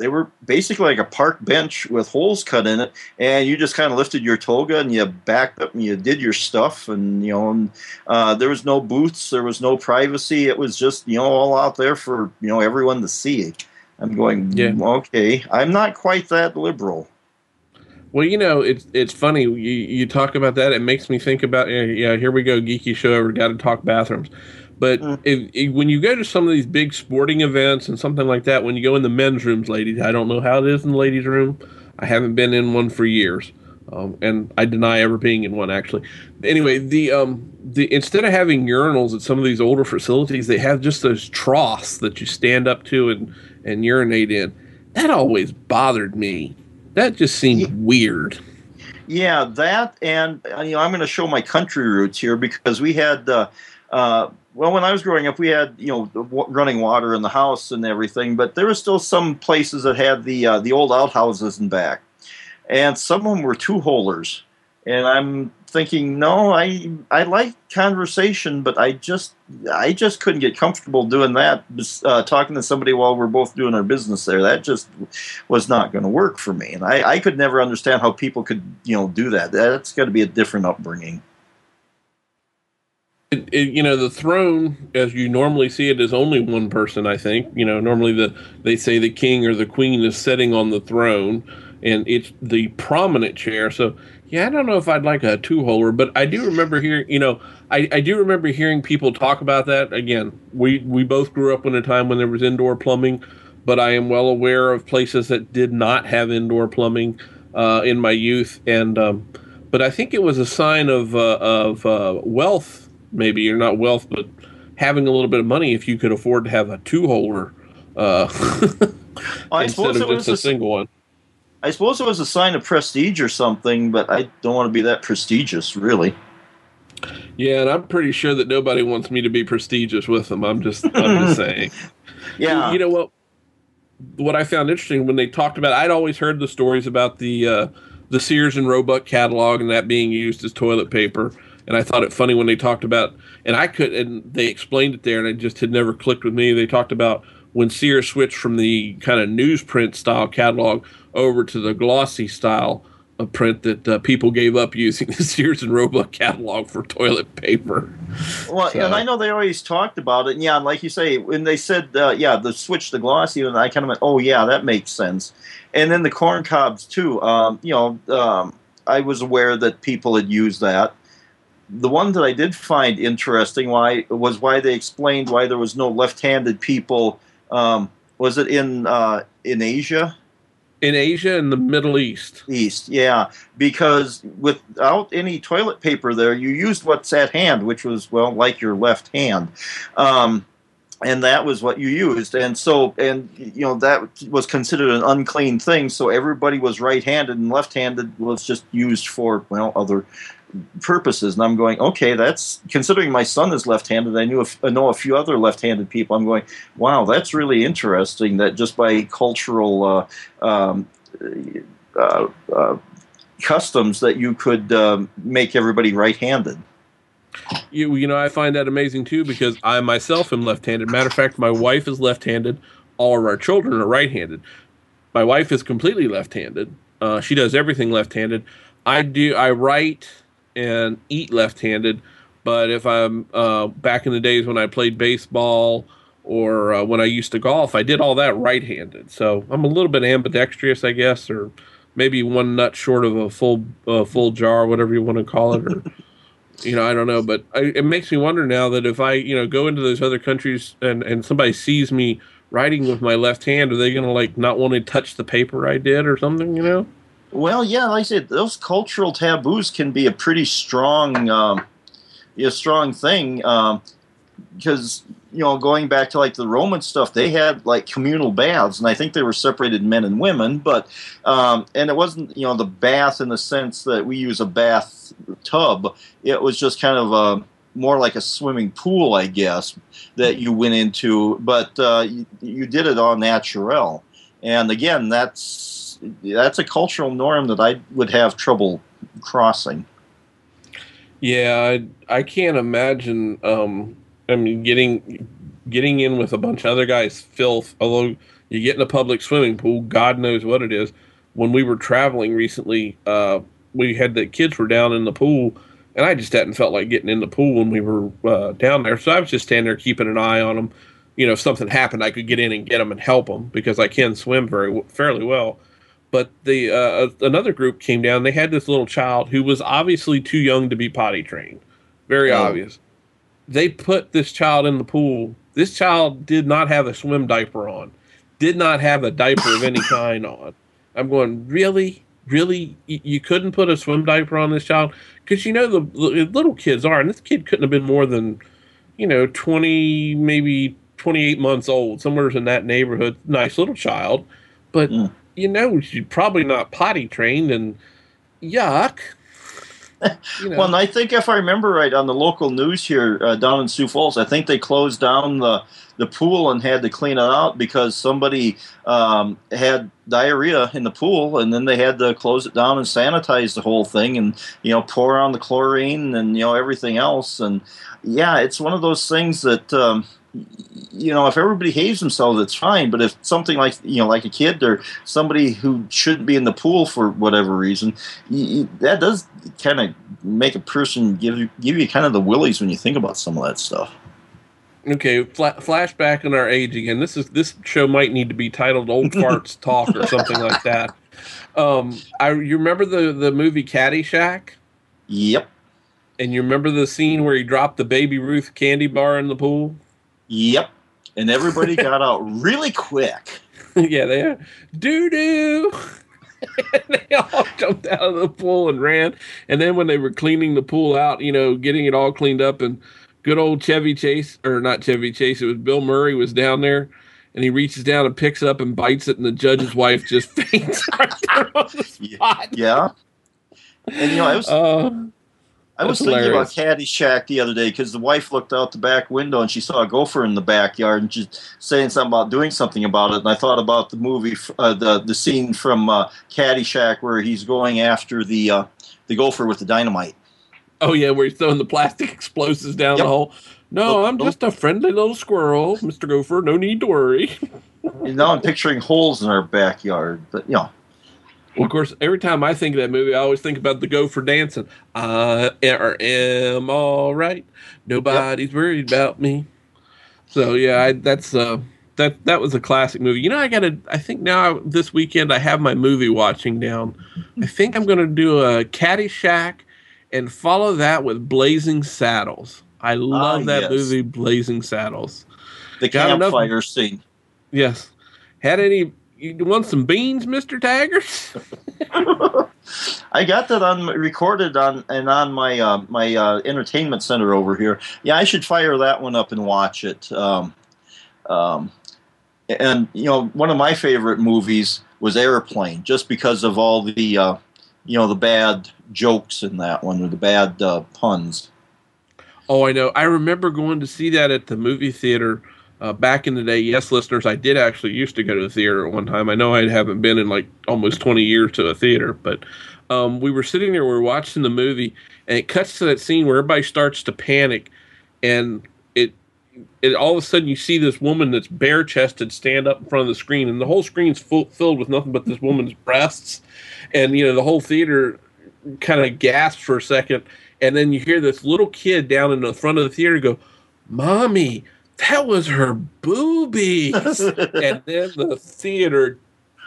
they were basically like a park bench with holes cut in it, and you just kind of lifted your toga and you backed up and you did your stuff, and you know, and uh, there was no booths, there was no privacy. It was just you know all out there for you know everyone to see. I'm going, Yeah. okay, I'm not quite that liberal. Well, you know, it's it's funny. You, you talk about that. It makes me think about yeah, yeah. Here we go, geeky show. We got to talk bathrooms? But Mm. if, if, when you go to some of these big sporting events and something like that, when you go in the men's rooms, ladies, I don't know how it is in the ladies' room. I haven't been in one for years, um, and I deny ever being in one. Actually, anyway, the um the instead of having urinals at some of these older facilities, they have just those troughs that you stand up to and and urinate in. That always bothered me. That just seemed Yeah. weird. Yeah, that and uh, you know I'm going to show my country roots here because we had. Uh, uh, well, when I was growing up, we had you know running water in the house and everything, but there was still some places that had the uh, the old outhouses in back, and some of them were two holers. And I'm thinking, no, I I like conversation, but I just I just couldn't get comfortable doing that. Uh, talking to somebody while we're both doing our business there, that just was not going to work for me. And I, I could never understand how people could you know do that. That's got to be a different upbringing. It, it, you know the throne as you normally see it is only one person i think. You know normally the they say the king or the queen is sitting on the throne and it's the prominent chair. So yeah i don't know if i'd like a two-holer but i do remember hearing you know I, I do remember hearing people talk about that. Again we we both grew up in a time when there was indoor plumbing but i am well aware of places that did not have indoor plumbing uh, in my youth. And um, but i think it was a sign of uh, of uh, wealth maybe or not wealth, but having a little bit of money if you could afford to have a two holer uh, instead of just a a- single one. I suppose it was a sign of prestige or something, but I don't want to be that prestigious, really. Yeah, and I'm pretty sure that nobody wants me to be prestigious with them. I'm just, I'm just saying. Yeah, You know what? What I found interesting when they talked about, I'd always heard the stories about the uh, the Sears and Roebuck catalog and that being used as toilet paper. And I thought it funny when they talked about, and I could, and they explained it there, and it just had never clicked with me. They talked about when Sears switched from the kind of newsprint style catalog over to the glossy style of print that uh, people gave up using the Sears and Roebuck catalog for toilet paper. Well, So- and I know they always talked about it. And yeah, and like you say, when they said, uh, yeah, the switch to glossy, and I kind of went, oh, yeah, that makes sense. And then the corn cobs, too. Um, you know, um, I was aware that people had used that. The one that I did find interesting why was why they explained why there was no left-handed people. Um, was it in uh, in Asia? In Asia and the Middle East, East, yeah, because without any toilet paper there, you used what's at hand, which was well like your left hand. Um, and that was what you used and so and you know that was considered an unclean thing so everybody was right-handed and left-handed was just used for well other purposes and i'm going okay that's considering my son is left-handed i knew I know a few other left-handed people i'm going wow that's really interesting that just by cultural uh, um, uh, uh, customs that you could um, make everybody right-handed you, you know, I find that amazing too because I myself am left-handed. Matter of fact, my wife is left-handed. All of our children are right-handed. My wife is completely left-handed. Uh, she does everything left-handed. I do. I write and eat left-handed. But if I'm uh, back in the days when I played baseball or uh, when I used to golf, I did all that right-handed. So I'm a little bit ambidextrous, I guess, or maybe one nut short of a full uh, full jar, whatever you want to call it, or you know, I don't know, but I, it makes me wonder now that if I, you know, go into those other countries and and somebody sees me writing with my left hand, are they going to like not want to touch the paper I did or something? You know? Well, yeah, like I said, those cultural taboos can be a pretty strong, um, a strong thing because um, you know, going back to like the Roman stuff, they had like communal baths, and I think they were separated men and women. But um, and it wasn't you know the bath in the sense that we use a bath tub. It was just kind of a more like a swimming pool, I guess, that you went into. But uh, you, you did it on natural, and again, that's that's a cultural norm that I would have trouble crossing. Yeah, I, I can't imagine um, I mean, getting getting in with a bunch of other guys, filth. Although you get in a public swimming pool, God knows what it is. When we were traveling recently, uh, we had the kids were down in the pool, and I just hadn't felt like getting in the pool when we were uh, down there. So I was just standing there keeping an eye on them. You know, if something happened, I could get in and get them and help them because I can swim very fairly well. But the uh, another group came down. They had this little child who was obviously too young to be potty trained, very oh. obvious they put this child in the pool. This child did not have a swim diaper on, did not have a diaper of any kind on. I'm going, really? Really? You couldn't put a swim diaper on this child? Because you know the, the little kids are, and this kid couldn't have been more than, you know, 20, maybe 28 months old, somewhere in that neighborhood. Nice little child. But, mm. You know, she's probably not potty trained and yuck you know. Well, and I think if I remember right, on the local news here uh, down in Sioux Falls, I think they closed down the the pool and had to clean it out because somebody um, had diarrhea in the pool, and then they had to close it down and sanitize the whole thing, and you know pour on the chlorine and you know everything else, and yeah, it's one of those things that. Um, you know, if everybody behaves themselves, it's fine. But if something like you know, like a kid or somebody who shouldn't be in the pool for whatever reason, you, that does kind of make a person give you give you kind of the willies when you think about some of that stuff. Okay, fla- flashback in our age again. This is this show might need to be titled "Old Farts Talk" or something like that. Um, I you remember the the movie Caddyshack? Yep. And you remember the scene where he dropped the Baby Ruth candy bar in the pool? Yep. And everybody got out really quick. yeah, they doo doo. they all jumped out of the pool and ran. And then when they were cleaning the pool out, you know, getting it all cleaned up, and good old Chevy Chase, or not Chevy Chase, it was Bill Murray was down there, and he reaches down and picks it up and bites it, and the judge's wife just faints right there on the spot. Yeah. And you know, I was. Uh, I was thinking hilarious. about Caddyshack the other day because the wife looked out the back window and she saw a gopher in the backyard and she's saying something about doing something about it. And I thought about the movie, uh, the the scene from uh, Caddyshack where he's going after the uh, the gopher with the dynamite. Oh yeah, where he's throwing the plastic explosives down yep. the hole. No, I'm just a friendly little squirrel, Mister Gopher. No need to worry. now I'm picturing holes in our backyard, but you know. Well, of course, every time I think of that movie, I always think about the gopher dancing. I am all right. Nobody's yep. worried about me. So yeah, I, that's uh, that that was a classic movie. You know, I got to. I think now this weekend I have my movie watching down. I think I'm going to do a Caddyshack and follow that with Blazing Saddles. I love uh, that yes. movie, Blazing Saddles. The campfire enough, scene. Yes. Had any you want some beans, Mister Taggart? I got that on recorded on and on my uh, my uh, entertainment center over here. Yeah, I should fire that one up and watch it. Um, Um, and you know, one of my favorite movies was Airplane, just because of all the uh, you know the bad jokes in that one or the bad uh, puns. Oh, I know. I remember going to see that at the movie theater uh, back in the day. Yes, listeners, I did actually used to go to the theater at one time. I know I haven't been in like almost 20 years to a theater, but um, we were sitting there, we were watching the movie, and it cuts to that scene where everybody starts to panic, and it, it all of a sudden you see this woman that's bare chested stand up in front of the screen, and the whole screen's full, filled with nothing but this woman's breasts, and you know the whole theater kind of gasps for a second, and then you hear this little kid down in the front of the theater go, "Mommy." That was her boobies. and then the theater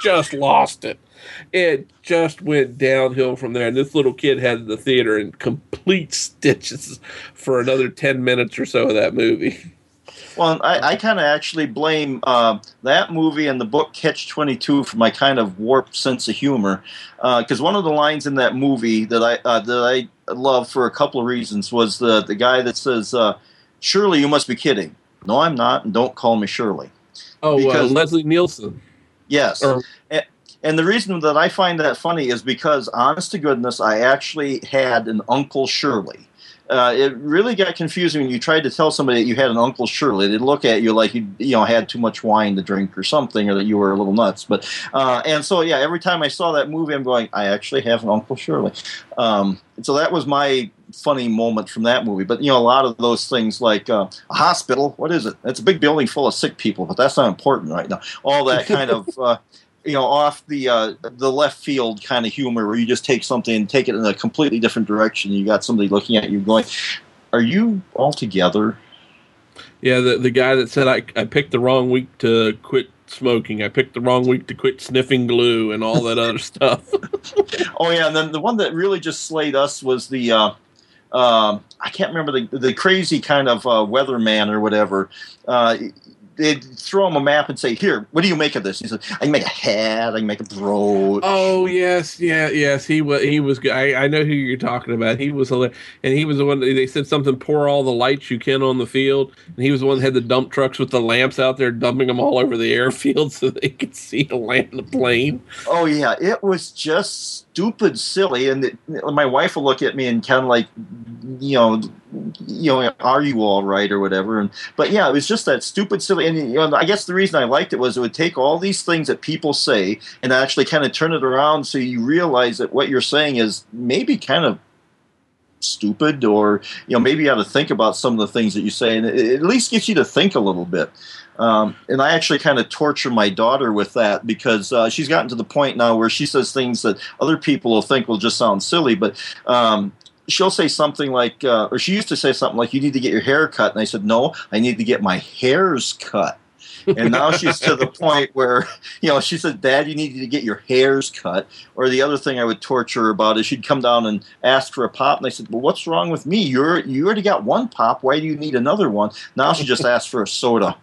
just lost it. It just went downhill from there. And this little kid had the theater in complete stitches for another 10 minutes or so of that movie. Well, I, I kind of actually blame uh, that movie and the book Catch 22 for my kind of warped sense of humor. Because uh, one of the lines in that movie that I, uh, that I love for a couple of reasons was the, the guy that says, uh, Surely you must be kidding. No, I'm not, and don't call me Shirley. Oh, because, uh, Leslie Nielsen. Yes. Or, and, and the reason that I find that funny is because, honest to goodness, I actually had an Uncle Shirley. Uh, it really got confusing when you tried to tell somebody that you had an Uncle Shirley. They'd look at you like you you know had too much wine to drink or something, or that you were a little nuts. But uh, and so yeah, every time I saw that movie, I'm going, I actually have an Uncle Shirley. Um, so that was my funny moment from that movie. But you know, a lot of those things like uh, a hospital. What is it? It's a big building full of sick people, but that's not important right now. All that kind of. Uh, you know, off the uh, the left field kind of humor, where you just take something and take it in a completely different direction. You got somebody looking at you, going, "Are you all together?" Yeah, the the guy that said I I picked the wrong week to quit smoking. I picked the wrong week to quit sniffing glue and all that other stuff. oh yeah, and then the one that really just slayed us was the uh, uh, I can't remember the the crazy kind of uh, weatherman or whatever. Uh, they'd throw him a map and say, "Here, what do you make of this?" He said, "I can make a hat. I can make a brooch." Oh yes, yeah, yes. He was he was. I, I know who you're talking about. He was and he was the one. They said something. Pour all the lights you can on the field, and he was the one that had the dump trucks with the lamps out there, dumping them all over the airfield so they could see to land the plane. Oh yeah, it was just stupid silly, and it, my wife will look at me and kind of like, you know you know, are you all right or whatever? And but yeah, it was just that stupid, silly. And you know, I guess the reason I liked it was it would take all these things that people say and actually kind of turn it around so you realize that what you're saying is maybe kind of stupid or you know maybe you have to think about some of the things that you say and it at least gets you to think a little bit um, and I actually kind of torture my daughter with that because uh, she's gotten to the point now where she says things that other people will think will just sound silly. But um, she'll say something like, uh, or she used to say something like, "You need to get your hair cut," and I said, "No, I need to get my hairs cut." And now she's to the point where you know she said dad you need to get your hairs cut. Or the other thing i would torture her about is she'd come down and ask for a pop and i said well what's wrong with me? You're you already got one pop. Why do you need another one? Now she just asked for a soda.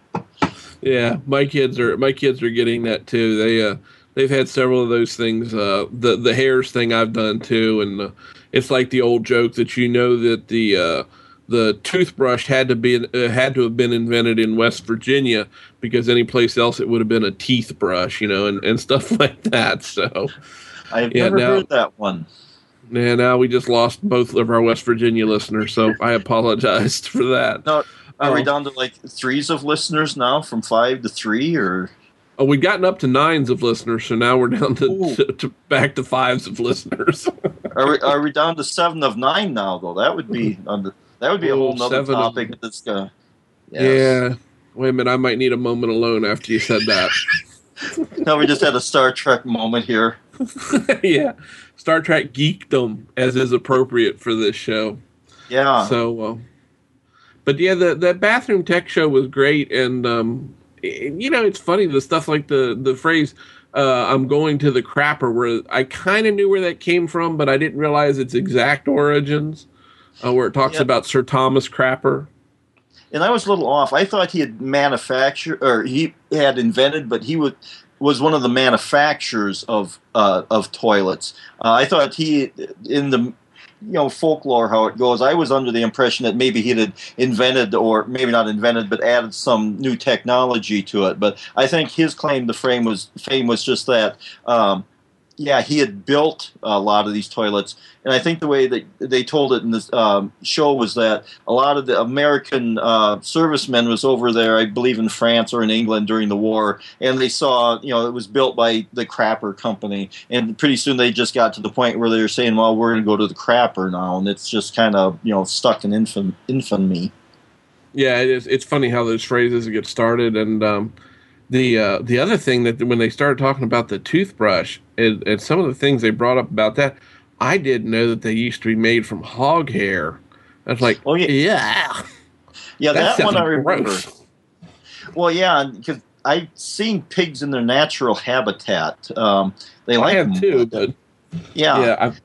Yeah my kids are my kids are getting that too. They uh they've had several of those things uh the the hairs thing i've done too and uh, it's like the old joke that you know that the uh, the toothbrush had to be uh, had to have been invented in West Virginia because any place else it would have been a teeth brush, you know, and, and stuff like that. So I've yeah, never now, heard that one. Yeah, now we just lost both of our West Virginia listeners, so I apologized for that. No, are um, we down to like threes of listeners now, from five to three, or? Oh, we've gotten up to nines of listeners, so now we're down to, to, to back to fives of listeners. are we are we down to seven of nine now? Though that would be under, that would be a whole other topic. Of, that's uh, yes. Yeah. Wait a minute. I might need a moment alone after you said that. no, we just had a Star Trek moment here. yeah, Star Trek geekdom as is appropriate for this show. Yeah. So, uh, but yeah, the that bathroom tech show was great, and um, you know, it's funny the stuff like the the phrase uh, "I'm going to the crapper," where I kind of knew where that came from, but I didn't realize its exact origins. Uh, where it talks yep. about Sir Thomas Crapper. And I was a little off. I thought he had manufactured or he had invented, but he would was one of the manufacturers of uh, of toilets. Uh, I thought he in the you know folklore how it goes. I was under the impression that maybe he had invented, or maybe not invented, but added some new technology to it. But I think his claim to fame was fame was just that. Um, yeah, he had built a lot of these toilets, and I think the way that they told it in this um, show was that a lot of the American uh, servicemen was over there, I believe, in France or in England during the war, and they saw, you know, it was built by the Crapper Company, and pretty soon they just got to the point where they were saying, "Well, we're going to go to the Crapper now," and it's just kind of, you know, stuck in infam- infamy. Yeah, it is. It's funny how those phrases get started, and um, the uh, the other thing that when they started talking about the toothbrush and, and, some of the things they brought up about that, I didn't know that they used to be made from hog hair. I was like, oh yeah, yeah, yeah that, that one I remember. Gross. Well, yeah, because I've seen pigs in their natural habitat. Um, they like I have them, too, but yeah, yeah, I've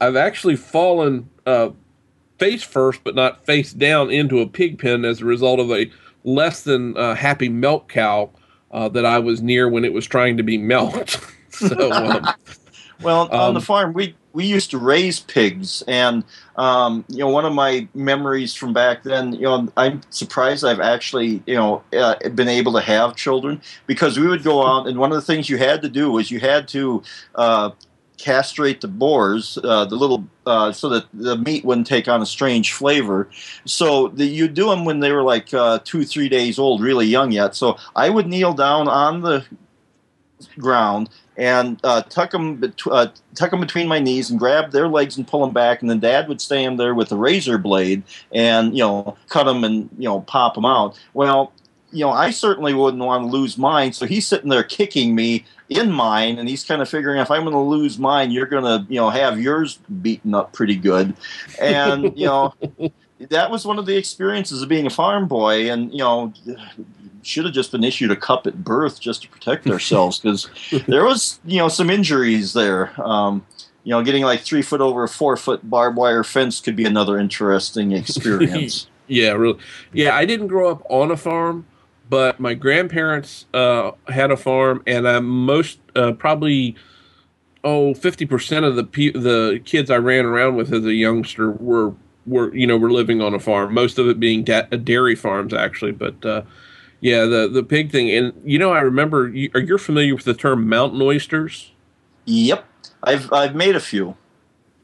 I've actually fallen uh, face first, but not face down into a pig pen as a result of a less than uh, happy milk cow uh, that I was near when it was trying to be milked. so, um, well, on the um, farm we we used to raise pigs, and um, you know, one of my memories from back then, you know, I'm surprised I've actually you know uh, been able to have children because we would go out, and one of the things you had to do was you had to uh, castrate the boars, uh, the little, uh, so that the meat wouldn't take on a strange flavor. So the, you do them when they were like uh, two, three days old, really young yet. So I would kneel down on the ground and uh, tuck them, bet- uh, tuck them between my knees and grab their legs and pull them back. And then Dad would stand there with a razor blade and you know cut them and you know pop them out. Well, you know, I certainly wouldn't want to lose mine. So he's sitting there kicking me in mine, and he's kind of figuring if I'm going to lose mine, you're going to, you know, have yours beaten up pretty good. And, you know, that was one of the experiences of being a farm boy. And, you know, should have just been issued a cup at birth just to protect ourselves because there was, you know, some injuries there. Um, you know, getting like three foot over a four foot barbed wire fence could be another interesting experience. yeah, really. Yeah, I didn't grow up on a farm but my grandparents uh, had a farm, and I'm most uh, probably oh 50 percent of the pe- the kids I ran around with as a youngster were were you know were living on a farm. Most of it being da- dairy farms actually, but uh, yeah, the the pig thing. And you know, I remember. You, are you familiar with the term mountain oysters? Yep, I've I've made a few.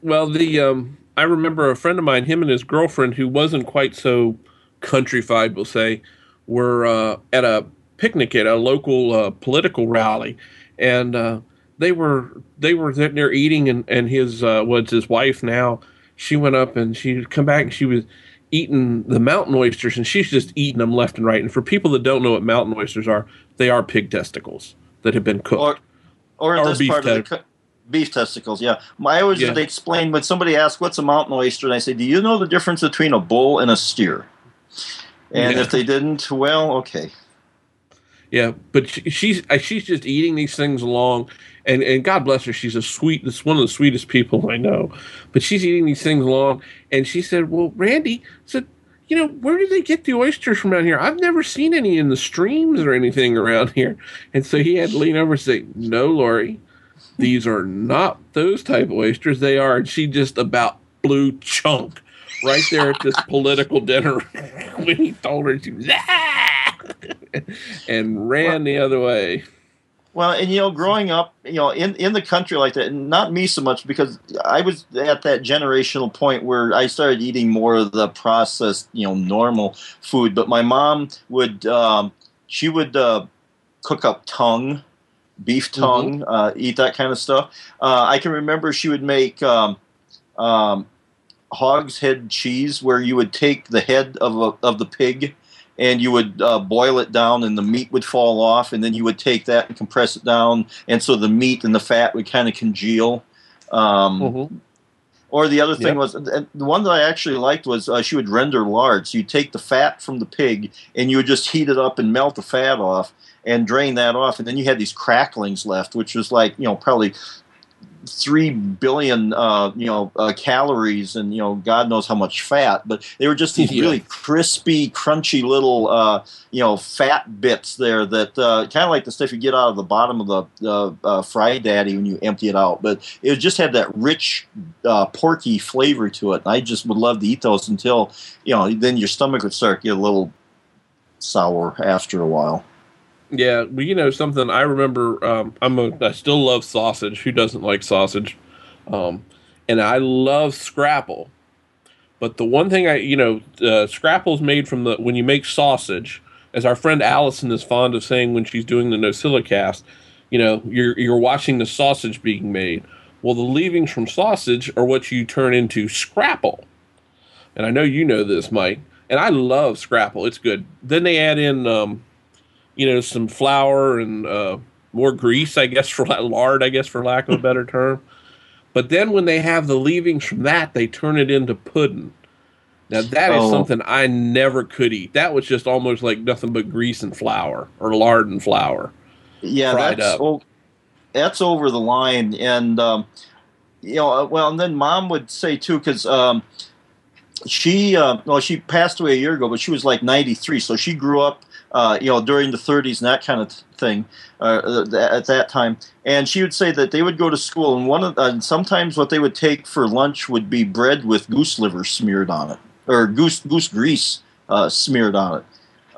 Well, the um, I remember a friend of mine, him and his girlfriend, who wasn't quite so countrified, we'll say were uh, at a picnic at a local uh, political rally, and uh, they were they were sitting there eating, and and his uh, was his wife now. She went up and she come back and she was eating the mountain oysters, and she's just eating them left and right. And for people that don't know what mountain oysters are, they are pig testicles that have been cooked, or, or, or this part te- of the. beef testicles, yeah. I always yeah. they explain when somebody asks what's a mountain oyster, and I say, "Do you know the difference between a bull and a steer?" And yeah. if they didn't, well, okay. Yeah, but she, she's uh, she's just eating these things along, and and God bless her, she's a sweet, this one of the sweetest people I know. But she's eating these things along, and she said, "Well, Randy said, you know, where do they get the oysters from around here? I've never seen any in the streams or anything around here." And so he had to lean over and say, "No, Lori, these are not those type of oysters. They are." And she just about blew chunk right there at this political dinner when he told her to ah! and ran well, the other way. Well, and you know, growing up, you know, in in the country like that, and not me so much because I was at that generational point where I started eating more of the processed, you know, normal food. But my mom would, um, she would uh, cook up tongue, beef mm-hmm. tongue, mm-hmm. uh, eat that kind of stuff. Uh, I can remember she would make. Um, um, hog's head cheese where you would take the head of, a, of the pig and you would uh, boil it down and the meat would fall off and then you would take that and compress it down and so the meat and the fat would kind of congeal um, mm-hmm. or the other thing yep. was the one that i actually liked was uh, she would render lard so you take the fat from the pig and you would just heat it up and melt the fat off and drain that off and then you had these cracklings left which was like you know probably three billion uh, you know uh, calories and you know God knows how much fat, but they were just these Yeah. really crispy, crunchy little uh, you know fat bits there that uh, kind of like the stuff you get out of the bottom of the uh, uh, fry daddy when you empty it out. But it just had that rich, uh, porky flavor to it. I just would love to eat those until you know then your stomach would start to get a little sour after a while. Yeah, well, you know something. I remember. Um, I'm a. I still love sausage. Who doesn't like sausage? Um, and I love scrapple. But the one thing I, you know, uh, scrapple's made from the when you make sausage, as our friend Allison is fond of saying when she's doing the NosillaCast, you know, you're you're watching the sausage being made. Well, the leavings from sausage are what you turn into scrapple. And I know you know this, Mike. And I love scrapple. It's good. Then they add in, um, you know, some flour and uh, more grease, I guess, for la- lard, I guess, for lack of a better term. But then when they have the leavings from that, they turn it into pudding. Now that is Oh. something I never could eat. That was just almost like nothing but grease and flour or lard and flour. Yeah, that's o- that's over the line, and um, you know, uh, well, and then mom would say too, because um, she, uh, well, she passed away a year ago, but she was like ninety three, so she grew up, uh, you know, during the thirties and that kind of thing uh, at that time. And she would say that they would go to school, and one of, uh, sometimes what they would take for lunch would be bread with goose liver smeared on it, or goose goose grease uh, smeared on it.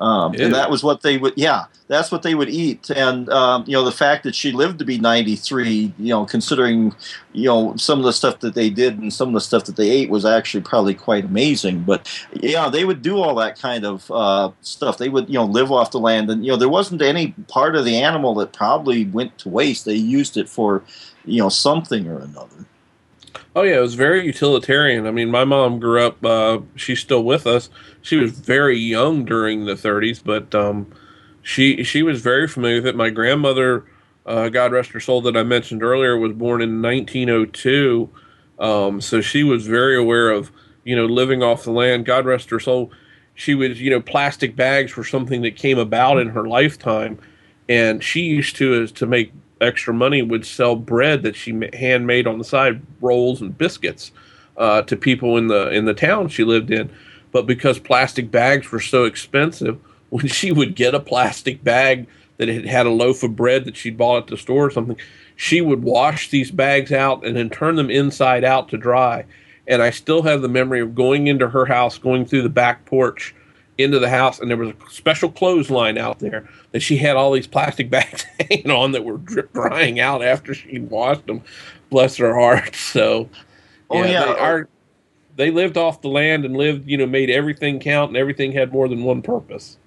Um, and that was what they would, yeah, that's what they would eat. And, um, you know, the fact that she lived to be 93, you know, considering, you know, some of the stuff that they did and some of the stuff that they ate was actually probably quite amazing. But, yeah, they would do all that kind of uh, stuff. They would, you know, live off the land. And, you know, there wasn't any part of the animal that probably went to waste. They used it for, you know, something or another. Oh yeah, it was very utilitarian. I mean, my mom grew up. Uh, she's still with us. She was very young during the 30s, but um, she she was very familiar with it. My grandmother, uh, God rest her soul, that I mentioned earlier, was born in 1902, um, so she was very aware of you know living off the land. God rest her soul. She was you know plastic bags were something that came about in her lifetime, and she used to is to make extra money would sell bread that she handmade on the side, rolls and biscuits, uh, to people in the in the town she lived in. But because plastic bags were so expensive, when she would get a plastic bag that had had a loaf of bread that she'd bought at the store or something, she would wash these bags out and then turn them inside out to dry. And I still have the memory of going into her house, going through the back porch into the house, and there was a special clothesline out there that she had all these plastic bags hanging on that were drip drying out after she'd washed them. Bless her heart. So, Oh, yeah. They, uh, our, they lived off the land and lived, you know, made everything count, and everything had more than one purpose.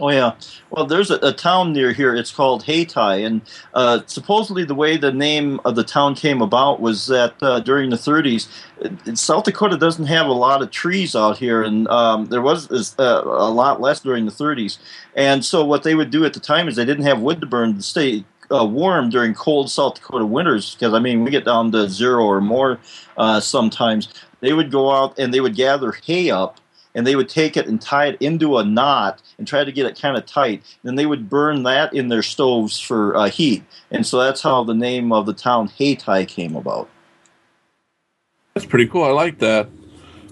Oh yeah. Well, there's a, a town near here. It's called Hayti, and uh, supposedly the way the name of the town came about was that uh, during the 30s, uh, South Dakota doesn't have a lot of trees out here, and um, there was uh, a lot less during the 30s. And so what they would do at the time is they didn't have wood to burn to stay uh, warm during cold South Dakota winters because I mean we get down to zero or more uh, sometimes. They would go out and they would gather hay up and they would take it and tie it into a knot and try to get it kind of tight. Then they would burn that in their stoves for uh, heat, and so that's how the name of the town Hayti came about. That's pretty cool. I like that.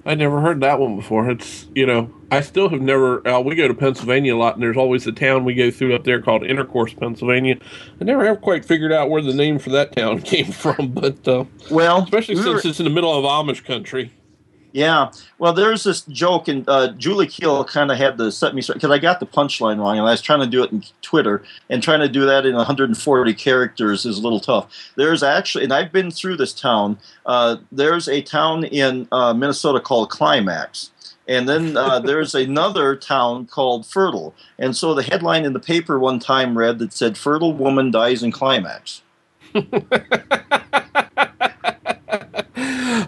I never heard that one before. It's you know I still have never. Uh, we go to Pennsylvania a lot, and there's always a town we go through up there called Intercourse, Pennsylvania. I never have quite figured out where the name for that town came from, but uh, Well, especially we since were- it's in the middle of Amish country. Yeah, well, there's this joke, and uh, Julie Keel kind of had to set me straight because I got the punchline wrong, and I was trying to do it in Twitter, and trying to do that in 140 characters is a little tough. There's actually, and I've been through this town. Uh, there's a town in uh, Minnesota called Climax. And then uh, there's another town called Fertile. And so the headline in the paper one time read that said, Fertile woman dies in climax.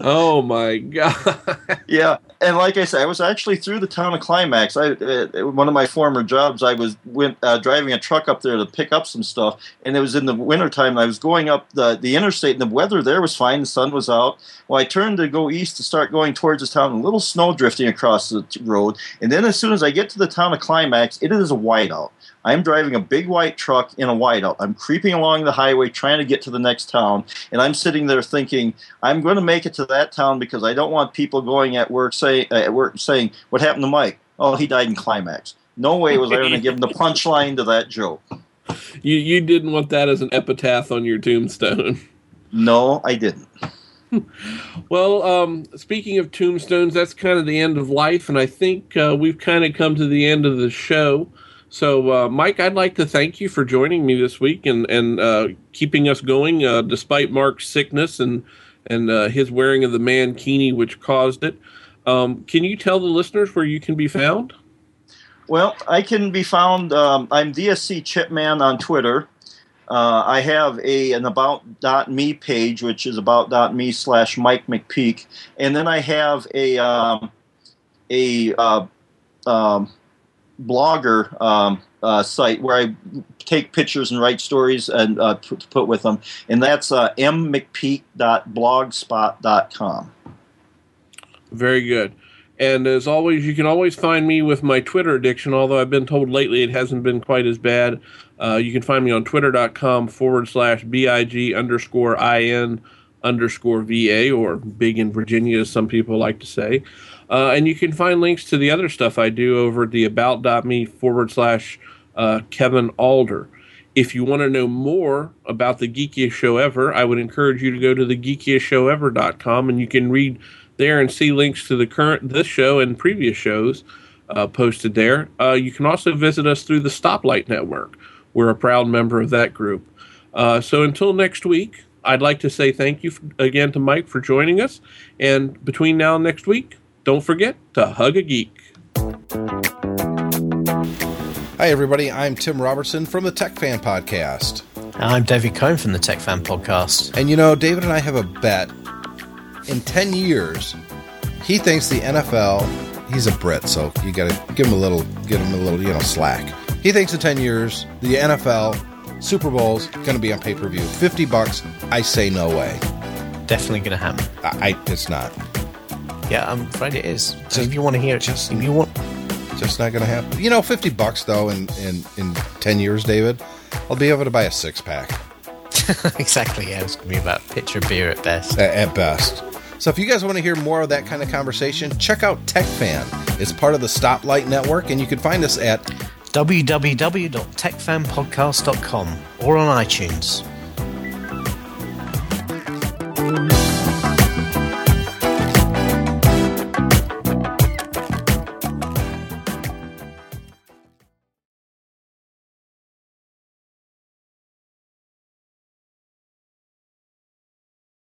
oh my god! Yeah, and like I said, I was actually through the town of Climax. I uh, one of my former jobs, I was went uh, driving a truck up there to pick up some stuff, and it was in the wintertime. And I was going up the the interstate, and the weather there was fine. The sun was out. Well, I turned to go east to start going towards the town. A little snow drifting across the road, and then as soon as I get to the town of Climax, it is a whiteout. I'm driving a big white truck in a whiteout. I'm creeping along the highway trying to get to the next town, and I'm sitting there thinking, I'm going to make it to that town because I don't want people going at work say at work saying, "What happened to Mike? Oh, he died in climax." No way was I going to give him the punchline to that joke. You you didn't want that as an epitaph on your tombstone. No, I didn't. Well, um, speaking of tombstones, that's kind of the end of life, and I think uh, we've kind of come to the end of the show. So, uh, Mike, I'd like to thank you for joining me this week and and uh, keeping us going uh, despite Mark's sickness and and uh, his wearing of the mankini, which caused it. Um, can you tell the listeners where you can be found? Well, I can be found. Um, I'm DSC Chipman on Twitter. Uh, I have a an about.me page, which is about.me slash Mike McPeak, and then I have a um, a uh, um, blogger um, uh, site where I take pictures and write stories and uh, to put with them, and that's uh, mmcpeak.blogspot.com. Very good. And as always, you can always find me with my Twitter addiction, although I've been told lately it hasn't been quite as bad. Uh, you can find me on twitter.com forward slash BIG underscore IN underscore VA, or big in Virginia, as some people like to say. Uh, and you can find links to the other stuff I do over at the about.me forward slash uh, Kevin Alder. If you want to know more about the geekiest show ever, I would encourage you to go to the geekiestshowever.com and you can read there and see links to the current this show and previous shows uh, posted there. Uh, you can also visit us through the Stoplight Network. We're a proud member of that group. Uh, so until next week, I'd like to say thank you again to Mike for joining us. And between now and next week, don't forget to hug a geek. Hi, everybody. I'm Tim Robertson from the Tech Fan Podcast. I'm David Cohn from the Tech Fan Podcast. And you know, David and I have a bet. In 10 years, he thinks the NFL, he's a Brit, so you got to give him a little, give him a little, you know, slack. He thinks in 10 years, the NFL, Super Bowl's going to be on pay per view. 50 bucks. I say no way. Definitely going to happen. I, I, it's not. Yeah, um, I'm afraid it is. So if you want to hear it, just- if you want, Just not going to happen. You know, 50 bucks, though, in, in, in 10 years, David, I'll be able to buy a six pack exactly, yeah, it's going to be about a pitcher of beer at best. at, at best. So if you guys want to hear more of that kind of conversation, check out Tech Fan. It's part of the Stoplight Network, and you can find us at www.techfanpodcast.com or on iTunes.